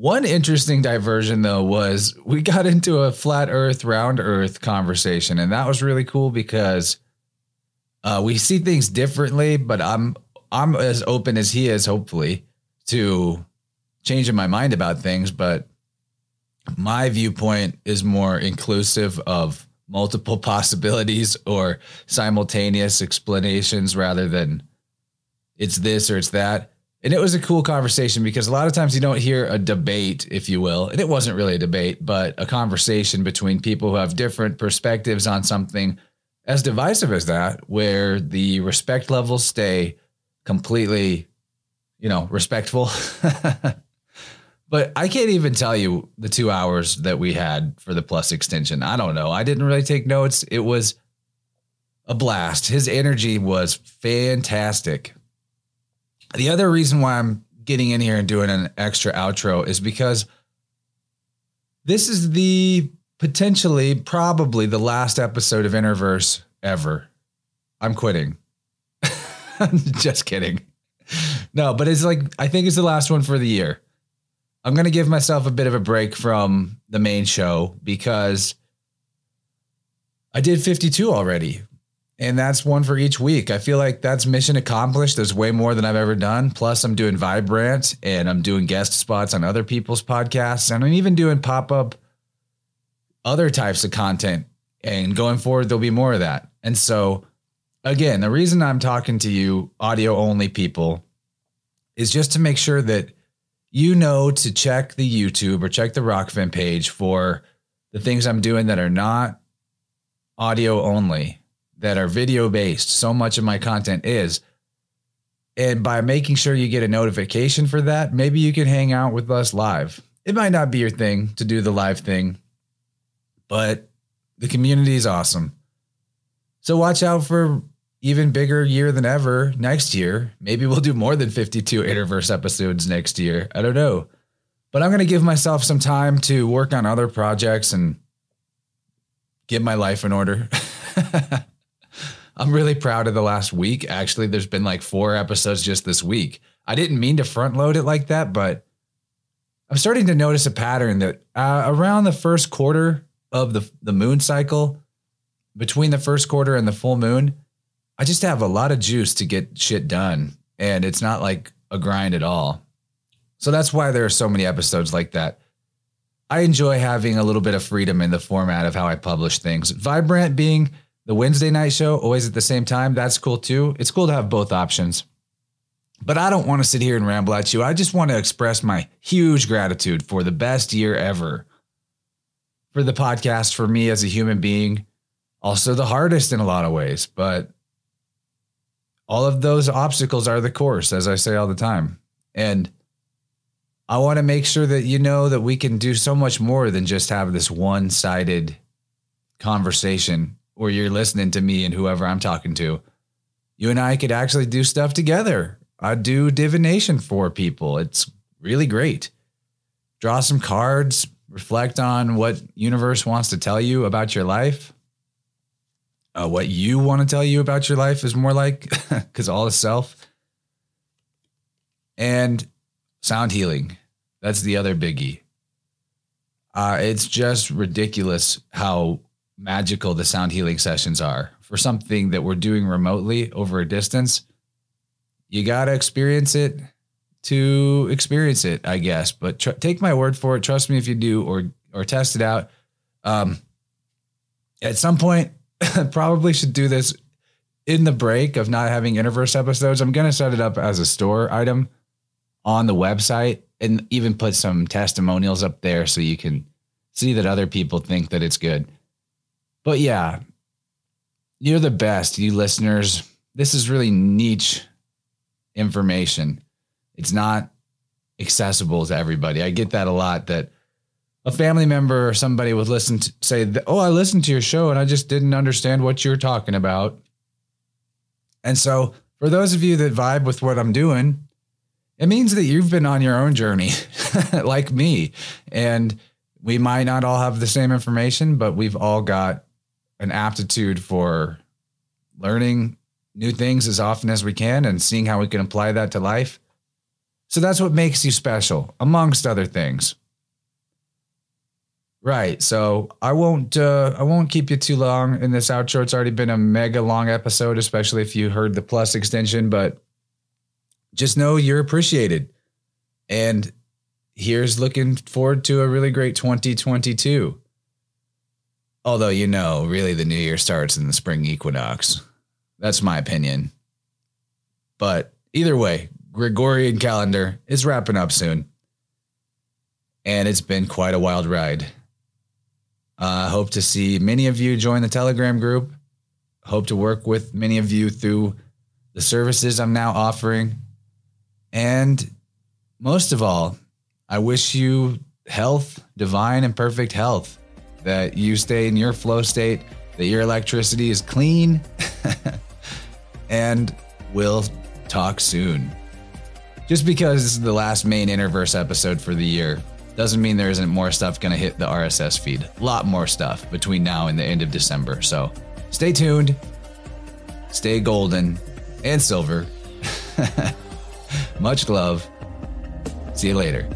One interesting diversion, though, was we got into a flat earth, round earth conversation. And that was really cool because uh, we see things differently, but I'm I'm as open as he is, hopefully, to changing my mind about things. But my viewpoint is more inclusive of multiple possibilities or simultaneous explanations rather than it's this or it's that. And it was a cool conversation because a lot of times you don't hear a debate, if you will. And it wasn't really a debate, but a conversation between people who have different perspectives on something as divisive as that, where the respect levels stay completely, you know, respectful. But I can't even tell you the two hours that we had for the plus extension. I don't know. I didn't really take notes. It was a blast. His energy was fantastic. The other reason why I'm getting in here and doing an extra outro is because this is the potentially, probably the last episode of Interverse ever. I'm quitting. Just kidding. No, but it's like, I think it's the last one for the year. I'm going to give myself a bit of a break from the main show because I did 52 already. And that's one for each week. I feel like that's mission accomplished. There's way more than I've ever done. Plus, I'm doing Vibrant and I'm doing guest spots on other people's podcasts. And I'm even doing pop up other types of content. And going forward, there'll be more of that. And so, again, the reason I'm talking to you, audio only people, is just to make sure that you know to check the YouTube or check the Rokfin page for the things I'm doing that are not audio only, that are video based. So much of my content is. And by making sure you get a notification for that, maybe you can hang out with us live. It might not be your thing to do the live thing, but the community is awesome. So watch out for even bigger year than ever next year. Maybe we'll do more than 52 Interverse episodes next year. I don't know. But I'm going to give myself some time to work on other projects and get my life in order. I'm really proud of the last week. Actually, there's been like four episodes just this week. I didn't mean to front load it like that, but I'm starting to notice a pattern that uh, around the first quarter of the, the moon cycle, between the first quarter and the full moon, I just have a lot of juice to get shit done. And it's not like a grind at all. So that's why there are so many episodes like that. I enjoy having a little bit of freedom in the format of how I publish things. Vibrant being the Wednesday night show, always at the same time, that's cool too. It's cool to have both options. But I don't want to sit here and ramble at you. I just want to express my huge gratitude for the best year ever. For the podcast, for me as a human being, also the hardest in a lot of ways, but all of those obstacles are the course, as I say all the time. And I want to make sure that you know that we can do so much more than just have this one sided conversation where you're listening to me and whoever I'm talking to. You and I could actually do stuff together. I do divination for people. It's really great. Draw some cards, reflect on what universe wants to tell you about your life uh, what you want to tell you about your life is more like because all is self and sound healing that's the other biggie uh, it's just ridiculous how magical the sound healing sessions are for something that we're doing remotely over a distance you got to experience it to experience it i guess but tr- take my word for it trust me if you do or or test it out um, at some point probably should do this in the break of not having Interverse episodes. I'm to set it up as a store item on the website and even put some testimonials up there so you can see that other people think that it's good. But yeah, you're the best, you listeners. This is really niche information. It's not accessible to everybody. I get that a lot that a family member or somebody would listen to say, "Oh, I listened to your show and I just didn't understand what you're talking about." And so, for those of you that vibe with what I'm doing, it means that you've been on your own journey, like me, and we might not all have the same information, but we've all got an aptitude for learning new things as often as we can and seeing how we can apply that to life. So that's what makes you special, amongst other things. Right. So I won't uh, I won't keep you too long in this outro. It's already been a mega long episode, especially if you heard the plus extension, but just know you're appreciated. And here's looking forward to a really great 2022. Although you know, really the new year starts in the spring equinox. That's my opinion. But either way, Gregorian calendar is wrapping up soon. And it's been quite a wild ride. I uh, hope to see many of you join the Telegram group. Hope to work with many of you through the services I'm now offering. And most of all, I wish you health, divine and perfect health, that you stay in your flow state, that your electricity is clean, and we'll talk soon. Just because this is the last main Interverse episode for the year doesn't mean there isn't more stuff going to hit the RSS feed. A lot more stuff between now and the end of December. So stay tuned, stay golden and silver. Much love. See you later.